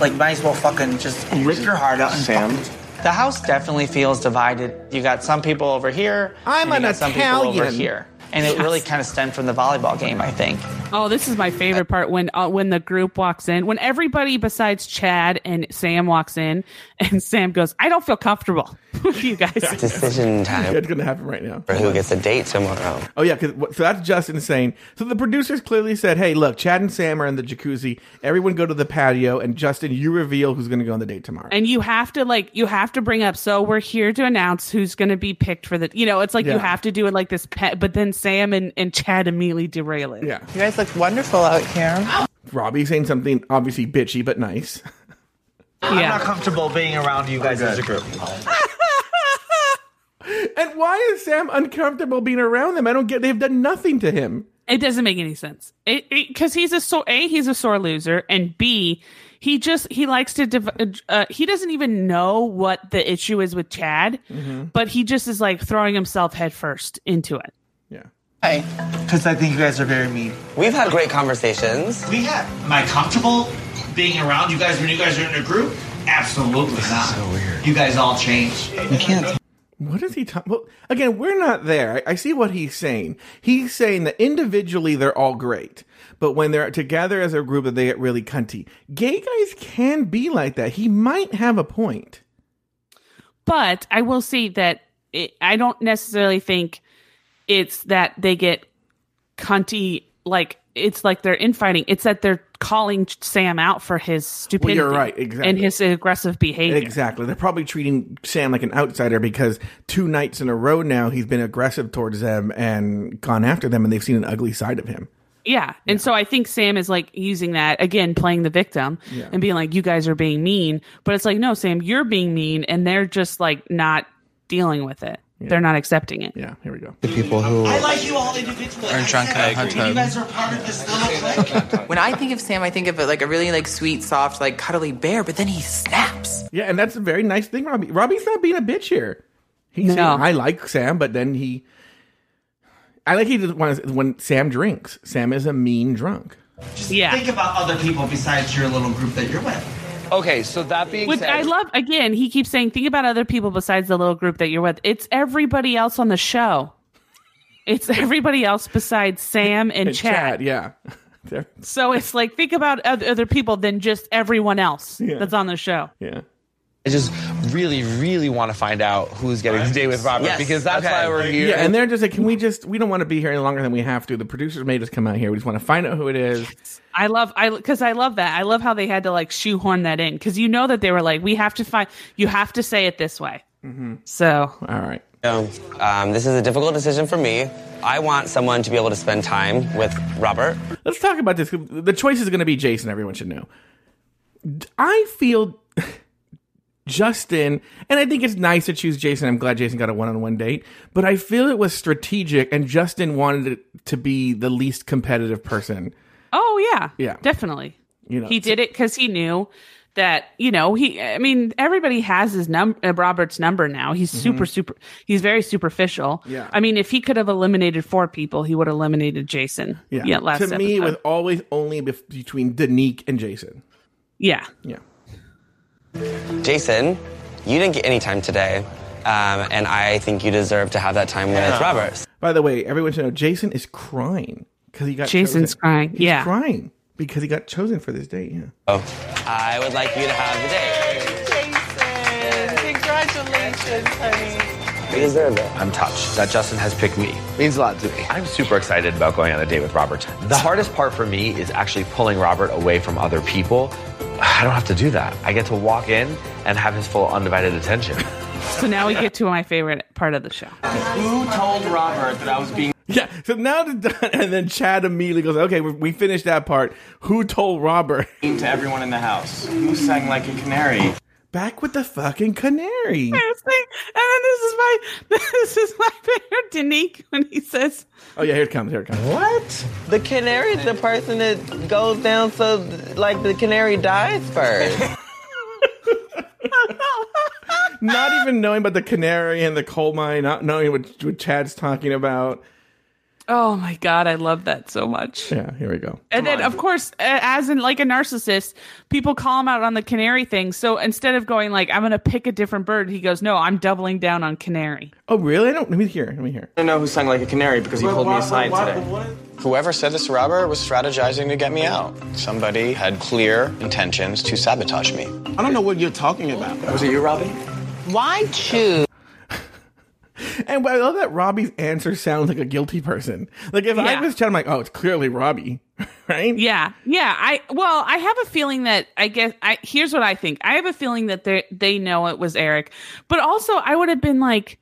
like, might as well fucking just rip your heart out and Sam? The house definitely feels divided. You got some people over here. I'm and you an got some people over here. And it really kind of stemmed from the volleyball game, I think. Oh, this is my favorite part when uh, when the group walks in, when everybody besides Chad and Sam walks in, and Sam goes, "I don't feel comfortable with you guys." Decision time It's gonna happen right now. for who gets a date tomorrow. Oh yeah, 'cause what- so that's just insane. So the producers clearly said, "Hey, look, Chad and Sam are in the jacuzzi. Everyone go to the patio, and Justin, you reveal who's going to go on the date tomorrow." and you have to like you have to bring up. So we're here to announce who's going to be picked for the. You know, it's like Yeah. you have to do it like this. Pet, but then Sam and, and Chad immediately derail it. yeah, You guys look wonderful out here. Robbie saying something obviously bitchy but nice. I'm not comfortable being around you guys as a group. and why is Sam uncomfortable being around them? I don't get. They've done nothing to him. It doesn't make any sense. It because he's a sore a he's a sore loser, and b he just he likes to div- uh, he doesn't even know what the issue is with Chad, but he just is like throwing himself headfirst into it. Yeah. Hey, because I think you guys are very mean. We've had great conversations. We have. Am I comfortable being around you guys when you guys are in a group? Absolutely not. So weird. You guys all change. You can't. What is he talking? Well, again, we're not there. I, I see what he's saying. He's saying that individually they're all great, but when they're together as a group, that they get really cunty. Gay guys can be like that. He might have a point. But I will say that it, I don't necessarily think it's that they get cunty like it's like they're infighting. It's that they're calling Sam out for his stupidity. You're right, exactly. and his aggressive behavior. Exactly. They're probably treating Sam like an outsider because two nights in a row now he's been aggressive towards them and gone after them, and they've seen an ugly side of him. Yeah. And so I think Sam is like using that again, playing the victim Yeah. and being like, you guys are being mean. But it's like, no, Sam, you're being mean. And they're just like not dealing with it. They're not accepting it. Yeah. Here we go. The people who I like you all individually. Are drunk I at a hot said, You guys are part of this little clique. When I think of Sam, I think of it like a really like sweet, soft, like cuddly bear, but then he snaps. Yeah, and that's a very nice thing, Robbie. Robbie's not being a bitch here. He's No. saying, I like Sam, but then he. I like he just wants when Sam drinks. Sam is a mean drunk. Just Yeah. think about other people besides your little group that you're with. Okay, so that being Which said, I love. Again, he keeps saying, think about other people besides the little group that you're with. It's everybody else on the show. It's everybody else besides Sam and, And Chad. yeah. There- So it's like, think about other, other people than just everyone else Yeah. that's on the show. yeah. I just really, really want to find out who's getting to date with Robert Yes, because that's okay. why we're here. Yeah, and they're just like, can we just? We don't want to be here any longer than we have to. The producers made us come out here. We just want to find out who it is. I love I because I love that. I love how they had to like shoehorn that in because you know that they were like, we have to find. You have to say it this way. Mm-hmm. So All right. So, um, this is a difficult decision for me. I want someone to be able to spend time with Robert. Let's talk about this. The choice is going to be Jason. Everyone should know. I feel Justin, and I think it's nice to choose Jason. I'm glad Jason got a one-on-one date, but I feel it was strategic, and Justin wanted it to be the least competitive person. oh yeah, Yeah. definitely. You know, he did it because he knew that you know he. I mean, everybody has his number uh, Robert's number now. He's super super. He's very superficial. Mm-hmm. Yeah. I mean, if he could have eliminated four people, he would have eliminated Jason. Yeah. last to me, it was always only bef- between Danique and Jason. yeah. Yeah. Jason, you didn't get any time today, um, and I think you deserve to have that time with Robert. By the way, everyone should know Jason is crying because he got Jason's chosen. crying. He's Yeah. crying because he got chosen for this date. Yeah. Oh, I would like you to have the date. Jason, congratulations, honey. You deserve it. I'm touched that Justin has picked me. Means a lot to me. I'm super excited about going on a date with Robert. The hardest part for me is actually pulling Robert away from other people. I don't have to do that. I get to walk in and have his full undivided attention. So now we get to my favorite part of the show. Who told Robert that I was being Yeah. So now it's done, and then Chad immediately goes, "Okay, we, we finished that part. Who told Robert?" to everyone in the house? Who sang like a canary? Back with the fucking canary. And then this is my this is my favorite Danique when he says, Oh yeah, here it comes. Here it comes. What? The canary is the person that goes down so like the canary dies first. Not even knowing about the canary and the coal mine, not knowing what, what Chad's talking about. "Oh my god, I love that so much." Yeah, here we go. And then, of course, uh, as in like a narcissist, people call him out on the canary thing. So instead of going like, "I'm going to pick a different bird," he goes, "No, I'm doubling down on canary." Oh really? I don't. Let me hear. Let me hear. I don't know who sang like a canary because he pulled me aside today. Whoever said this to Robert was strategizing to get me out. Somebody had clear intentions to sabotage me. I don't know what you're talking about. Was it you, Robbie? Why choose? And I love that Robbie's answer sounds like a guilty person. Like if I was Chad, I'm like, oh, it's clearly Robbie, right? Yeah, yeah. I well, I have a feeling that I guess I here's what I think. I have a feeling that they they know it was Eric, but also I would have been like,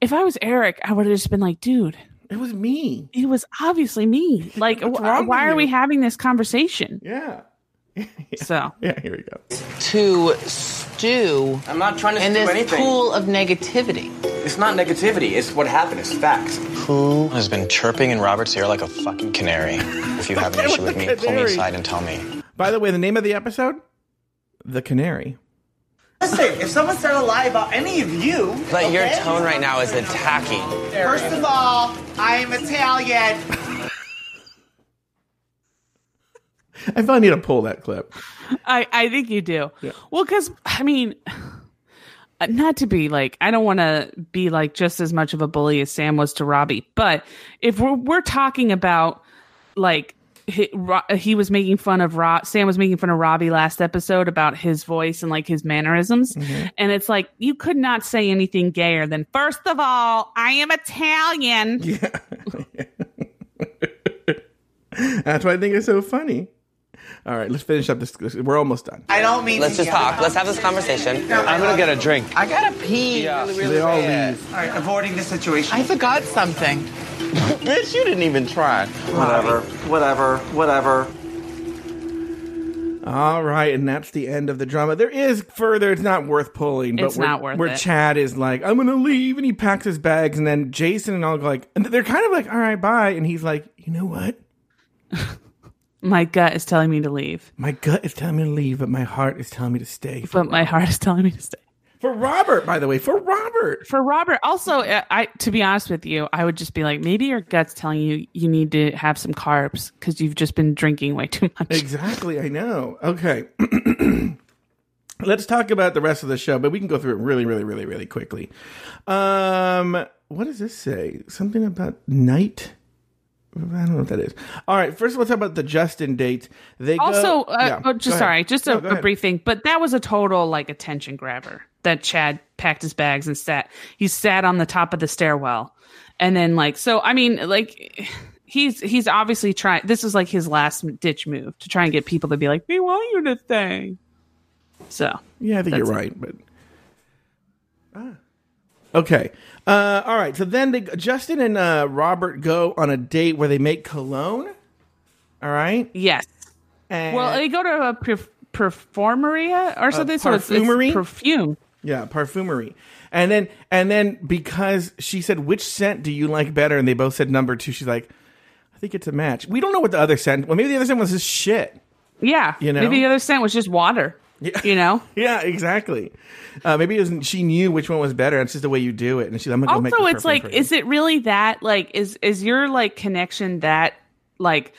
if I was Eric, I would have just been like, dude, It was me. it was obviously me. Like, What's wh- why with are we having this conversation? Yeah. So Yeah. Here we go. To stew I'm not trying to say in do this anything. pool of negativity. It's not negativity. It's what happened. It's facts. Who has been chirping in Robert's ear like a fucking canary? If you have an issue with me, pull me aside and tell me. By the way, the name of the episode, the canary. Listen, if someone started a lie about any of you, But your tone right now is attacking. First of all, I am Italian. I feel I need to pull that clip. I I think you do. Yeah. Well, because I mean, not to be like I don't want to be like just as much of a bully as Sam was to Robbie, but if we're we're talking about like he, he was making fun of Ro- Sam was making fun of Robbie last episode about his voice and like his mannerisms, mm-hmm. and it's like you could not say anything gayer than first of all I am Italian. Yeah. That's why I think it's so funny. All right, let's finish up this. this- We're almost done. I don't mean Let's to just talk. Let's have this conversation. I'm gonna get a drink. I gotta pee really, really They all bad. leave. All right, avoiding the situation. I forgot something. Bitch, you didn't even try. Whatever, whatever, whatever. All right, and that's the end of the drama. There is further. It's not worth pulling. But It's where, not worth where it. Chad is like, I'm gonna leave, and he packs his bags, and then Jason and all go like, and they're kind of like, all right, bye, and he's like, you know what? My gut is telling me to leave, My gut is telling me to leave, but my heart is telling me to stay. But my heart is telling me to stay. for Robert, by the way, for Robert. For Robert, also, uh, I to be honest with you, I would just be like, maybe your gut's telling you you need to have some carbs because you've just been drinking way too much. Exactly, I know. Okay. Let's talk about the rest of the show, but we can go through it really, really, really, really quickly. Um, what does this say? Something about night? I don't know what that is. All right, first let's talk about the Justin date. They go- Also, uh, Yeah, oh, just sorry, just a, No, a brief thing, but that was a total like attention grabber. That Chad packed his bags and sat. He sat on the top of the stairwell, and then like so. I mean, like he's he's obviously trying. This is like his last ditch move to try and get people to be like, "We want you to stay." So Yeah, I think you're right, but ah. okay. Uh, all right. So then they, Justin and uh, Robert go on a date where they make cologne. All right. Yes. And well, they go to a perf- performeria or something. so it's, it's perfume. Yeah, perfumery. And then and then because she said which scent do you like better, and they both said number two. She's like, I think it's a match. We don't know what the other scent. Well, maybe the other scent was just shit. Yeah, You know? maybe the other scent was just water. You know. Yeah, exactly. Uh, maybe it wasn't, she knew which one was better. It's just the way you do it. And she's, I'm gonna go make also it's like is it really that like is is your like connection that like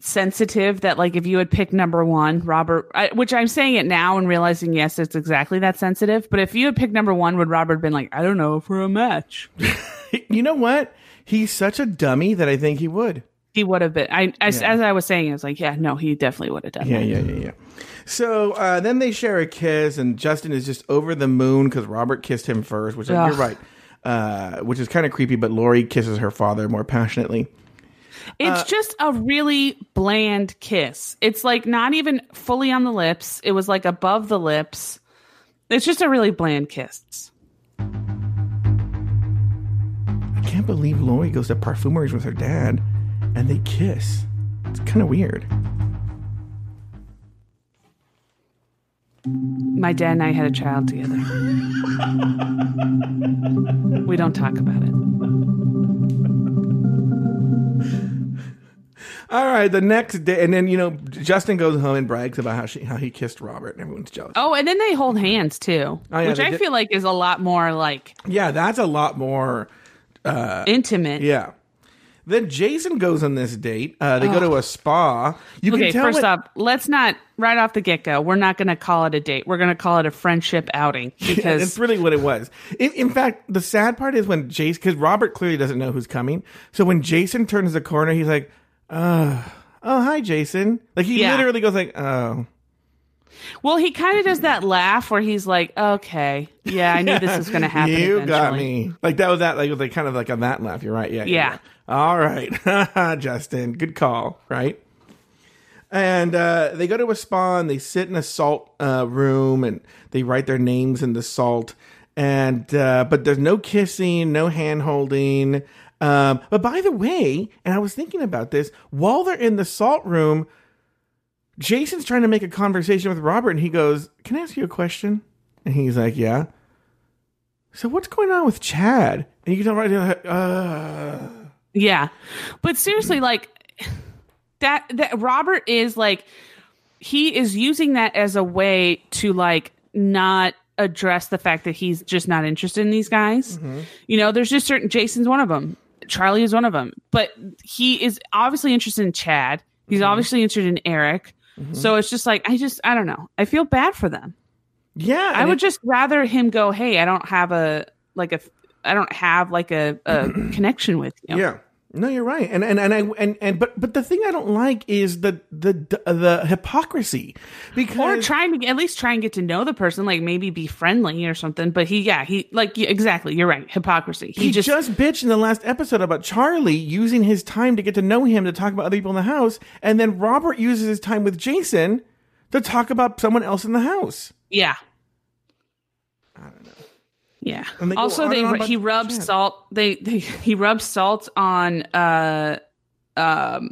sensitive that like if you had picked number one robert I, which i'm saying it now and realizing yes it's exactly that sensitive but if you had picked number one would robert have been like i don't know for a match you know what? He's such a dummy that I think he would. He would have been i as, Yeah. as i was saying i was like yeah no he definitely would have done Yeah, that yeah, yeah, yeah. So uh, then they share a kiss, and Justin is just over the moon because Robert kissed him first, which Ugh. you're right, uh, which is kind of creepy. But Lauri kisses her father more passionately. It's Uh, just a really bland kiss. It's like not even fully on the lips. It was like above the lips. It's just a really bland kiss. I can't believe Lauri goes to perfumeries with her dad, and they kiss. It's kind of weird. My dad and I had a child together. we don't talk about it. All right, the next day, and then you know Justin goes home and brags about how she how he kissed Robert, and everyone's jealous. Oh, and then they hold hands too, Oh, yeah, which I did- feel like is a lot more like Yeah, that's a lot more uh, intimate. Yeah. Then Jason goes on this date. Uh, they go to a spa. You okay, can tell first what- off, let's not right off the get go. We're not going to call it a date. We're going to call it a friendship outing Yeah, because that's really what it was. In, in fact, the sad part is when Jason, because Robert clearly doesn't know who's coming. So when Jason turns the corner, he's like, "Uh, oh, hi, Jason." Like he Yeah. literally goes like, "Oh." Well, he kind of does that laugh where he's like, "Okay, yeah, I knew this was going to happen." You eventually. got me. Like that was that. Like it was like kind of like on that laugh. You're right. Yeah. Yeah. All right, Justin. Good call. Right. And uh, they go to a spa and they sit in a salt uh, room and they write their names in the salt. And uh, but there's no kissing, no hand holding. Um, but by the way, and I was thinking about this while they're in the salt room. Jason's trying to make a conversation with Robert, and he goes, "Can I ask you a question?" And he's like, "Yeah." So what's going on with Chad? And you can tell right uh, Yeah. But seriously, like that that Robert is like he is using that as a way to like not address the fact that he's just not interested in these guys. Mm-hmm. You know, there's just certain Jason's one of them. Charlie is one of them. But he is obviously interested in Chad. He's mm-hmm. obviously interested in Eric. Mm-hmm. So it's just like I just I don't know. I feel bad for them. Yeah, I would it- just rather him go, "Hey, I don't have a like a I don't have like a, a connection with you." yeah. No, you're right. And and and I and and but but the thing I don't like is the the the hypocrisy because or trying to at least try and get to know the person, like maybe be friendly or something. But he, yeah, he like exactly. You're right. Hypocrisy. he, just, bitched in the last episode about Charlie using his time to get to know him to talk about other people in the house, and then Robert uses his time with Jason to talk about someone else in the house. yeah. Yeah. And they Also, they and he rubs salt. They, they he rubs salt on uh um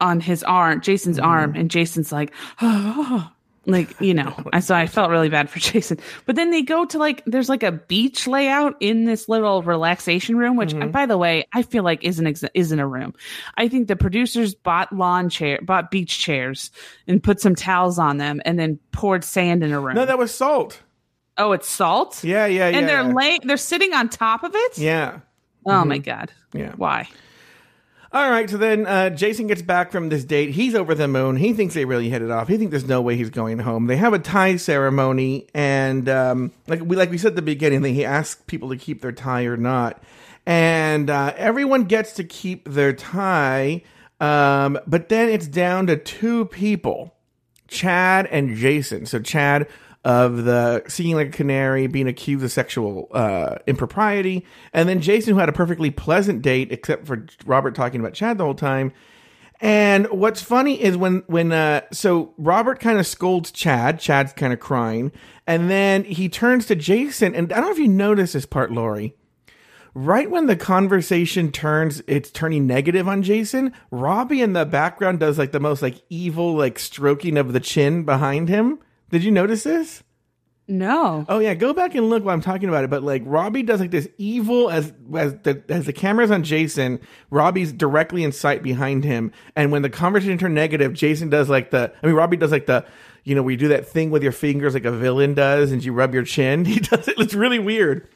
on his arm, Jason's Mm-hmm. arm, and Jason's like, like you know. I so I felt really bad for Jason. But then they go to like there's like a beach layout in this little relaxation room, which Mm-hmm. by the way I feel like isn't ex- isn't a room. I think the producers bought lawn chair, bought beach chairs, and put some towels on them, and then poured sand in a room. No, that was salt. Oh, it's salt. Yeah, yeah, yeah. And they're laying. They're sitting on top of it. Yeah. Oh my god. Yeah. Why? All right, so then uh, Jason gets back from this date. He's over the moon. He thinks they really hit it off. He thinks there's no way he's going home. They have a tie ceremony, and um, like we like we said at the beginning, that he asks people to keep their tie or not, and uh, everyone gets to keep their tie. Um, but then it's down to two people, Chad and Jason. So Chad of the singing like a canary, being accused of sexual uh, impropriety, and then Jason, who had a perfectly pleasant date, except for Robert talking about Chad the whole time. And what's funny is when when uh, so Robert kind of scolds Chad, Chad's kind of crying, and then he turns to Jason, and I don't know if you noticed this part, Lauri. Right when the conversation turns, it's turning negative on Jason. Robbie in the background does like the most like evil like stroking of the chin behind him. Did you notice this? No. Oh yeah, go back and look while I'm talking about it. But like Robbie does like this evil as as the as the camera's on Jason, Robbie's directly in sight behind him. And when the conversation turned negative, Jason does like the I mean Robbie does like the you know, where you do that thing with your fingers like a villain does and you rub your chin. He does it. It's really weird.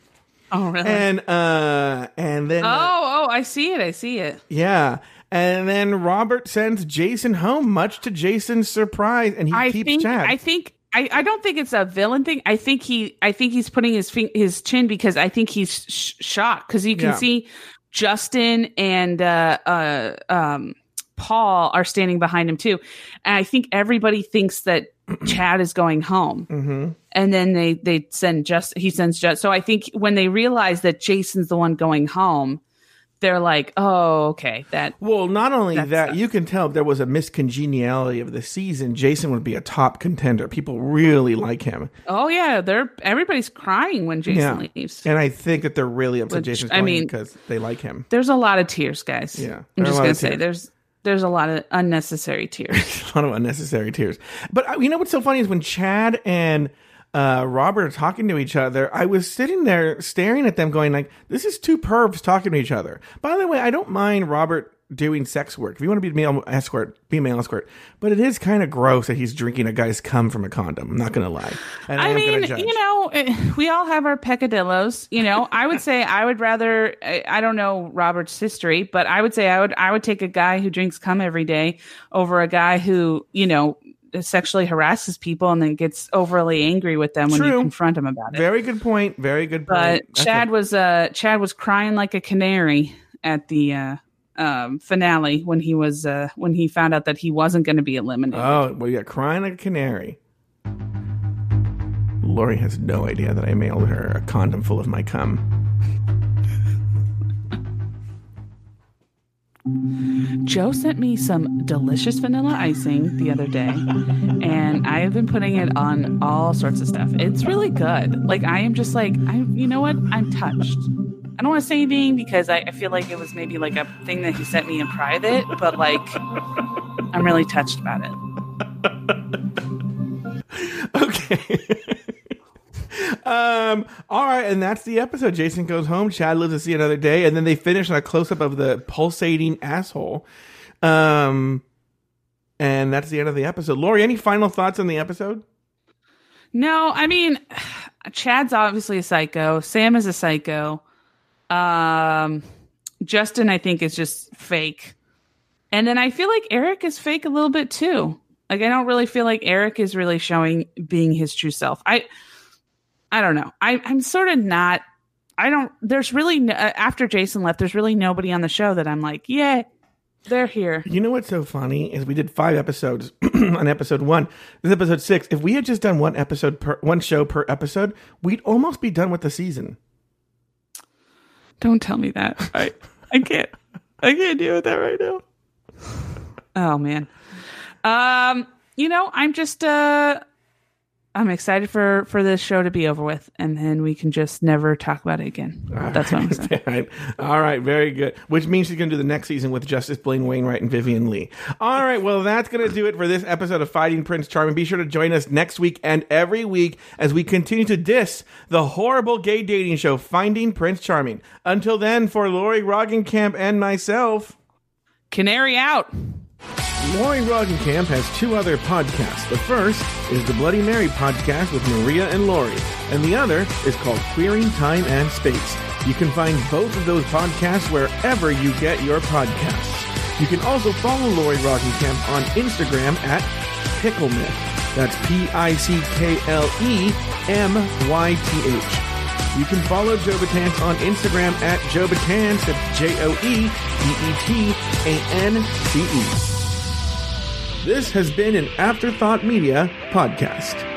Oh really? And uh and then oh uh, oh, I see it. I see it. yeah. And then Robert sends Jason home, much to Jason's surprise, and he I keeps think. Chad. I think. I, I don't think it's a villain thing. I think he. I think he's putting his fin- his chin because I think he's sh- shocked because you can Yeah. see Justin and uh, uh, um, Paul are standing behind him too, and I think everybody thinks that Chad is going home. mm-hmm. and then they they send just he sends just so i think when they realize that jason's the one going home they're like oh okay that Well, not only That's that, you can tell there was a miscongeniality of the season. Jason would be a top contender. People really like him. oh yeah they're everybody's crying when jason yeah. leaves And I think that they're really upset Which, Jason's I mean- because they like him. there's a lot of tears guys Yeah, i'm there are a just gonna say there's there's a lot of unnecessary tears a lot of unnecessary tears. But uh, you know what's so funny is when Chad and uh, Robert are talking to each other, I was sitting there staring at them, going like, "This is two pervs talking to each other." By the way, I don't mind Robert doing sex work. If you want to be a male escort, be a male escort. But it is kind of gross that he's drinking a guy's cum from a condom. I'm not going to lie. And I am mean, you know, eh, we all have our peccadillos. You know, I would say I would rather. I I don't know Robert's history, but I would say I would. I would take a guy who drinks cum every day over a guy who, you know, sexually harasses people and then gets overly angry with them when you confront him about it. Very good point. Very good point. But That's Chad a- was uh Chad was crying like a canary at the uh um finale when he was uh when he found out that he wasn't going to be eliminated. Oh, well, yeah, crying like a canary. Lauri has no idea that I mailed her a condom full of my cum. Joe sent me some delicious vanilla icing the other day, and I have been putting it on all sorts of stuff. It's really good. Like I am just like I, you know what? I'm touched. I don't want to say anything because I, I feel like it was maybe like a thing that he sent me in private, but like I'm really touched about it. Um, all right, and that's the episode. Jason goes home, Chad lives to see another day, and then they finish on a close up of the pulsating asshole. Um, and that's the end of the episode. Lauri, any final thoughts on the episode? No, I mean, Chad's obviously a psycho. Sam is a psycho. Um, Justin, I think, is just fake. And then I feel like Eric is fake a little bit too. Like I don't really feel like Eric is really showing being his true self. I, I don't know. I, I'm sort of not. I don't. There's really no, uh, after Jason left. There's really nobody on the show that I'm like, yeah, they're here. You know what's so funny is we did five episodes on episode one. This is episode six. If we had just done one episode per one show per episode, we'd almost be done with the season. Don't tell me that. I I can't. I can't deal with that right now. Oh man. Um, you know, I'm just uh I'm excited for for this show to be over with, and then we can just never talk about it again. That's what I'm saying. All right. All right. Very good. Which means she's going to do the next season with Justice Blaine Wainwright and Vivian Lee. All right. Well, that's going to do it for this episode of Fighting Prince Charming. Be sure to join us next week and every week as we continue to diss the horrible gay dating show, Finding Prince Charming. Until then, for Lauri Roggenkamp and myself, Canary out. Lauri Roggenkamp has two other podcasts. The first is the Bloody Mary podcast with Maria and Lauri, and the other is called Queering Time and Space. You can find both of those podcasts wherever you get your podcasts. You can also follow Lauri Roggenkamp on Instagram at Picklemyth. That's P You can follow Joe on Instagram at Joe Betance. That's J O E B E T A N C E. This has been an Afterthought Media podcast.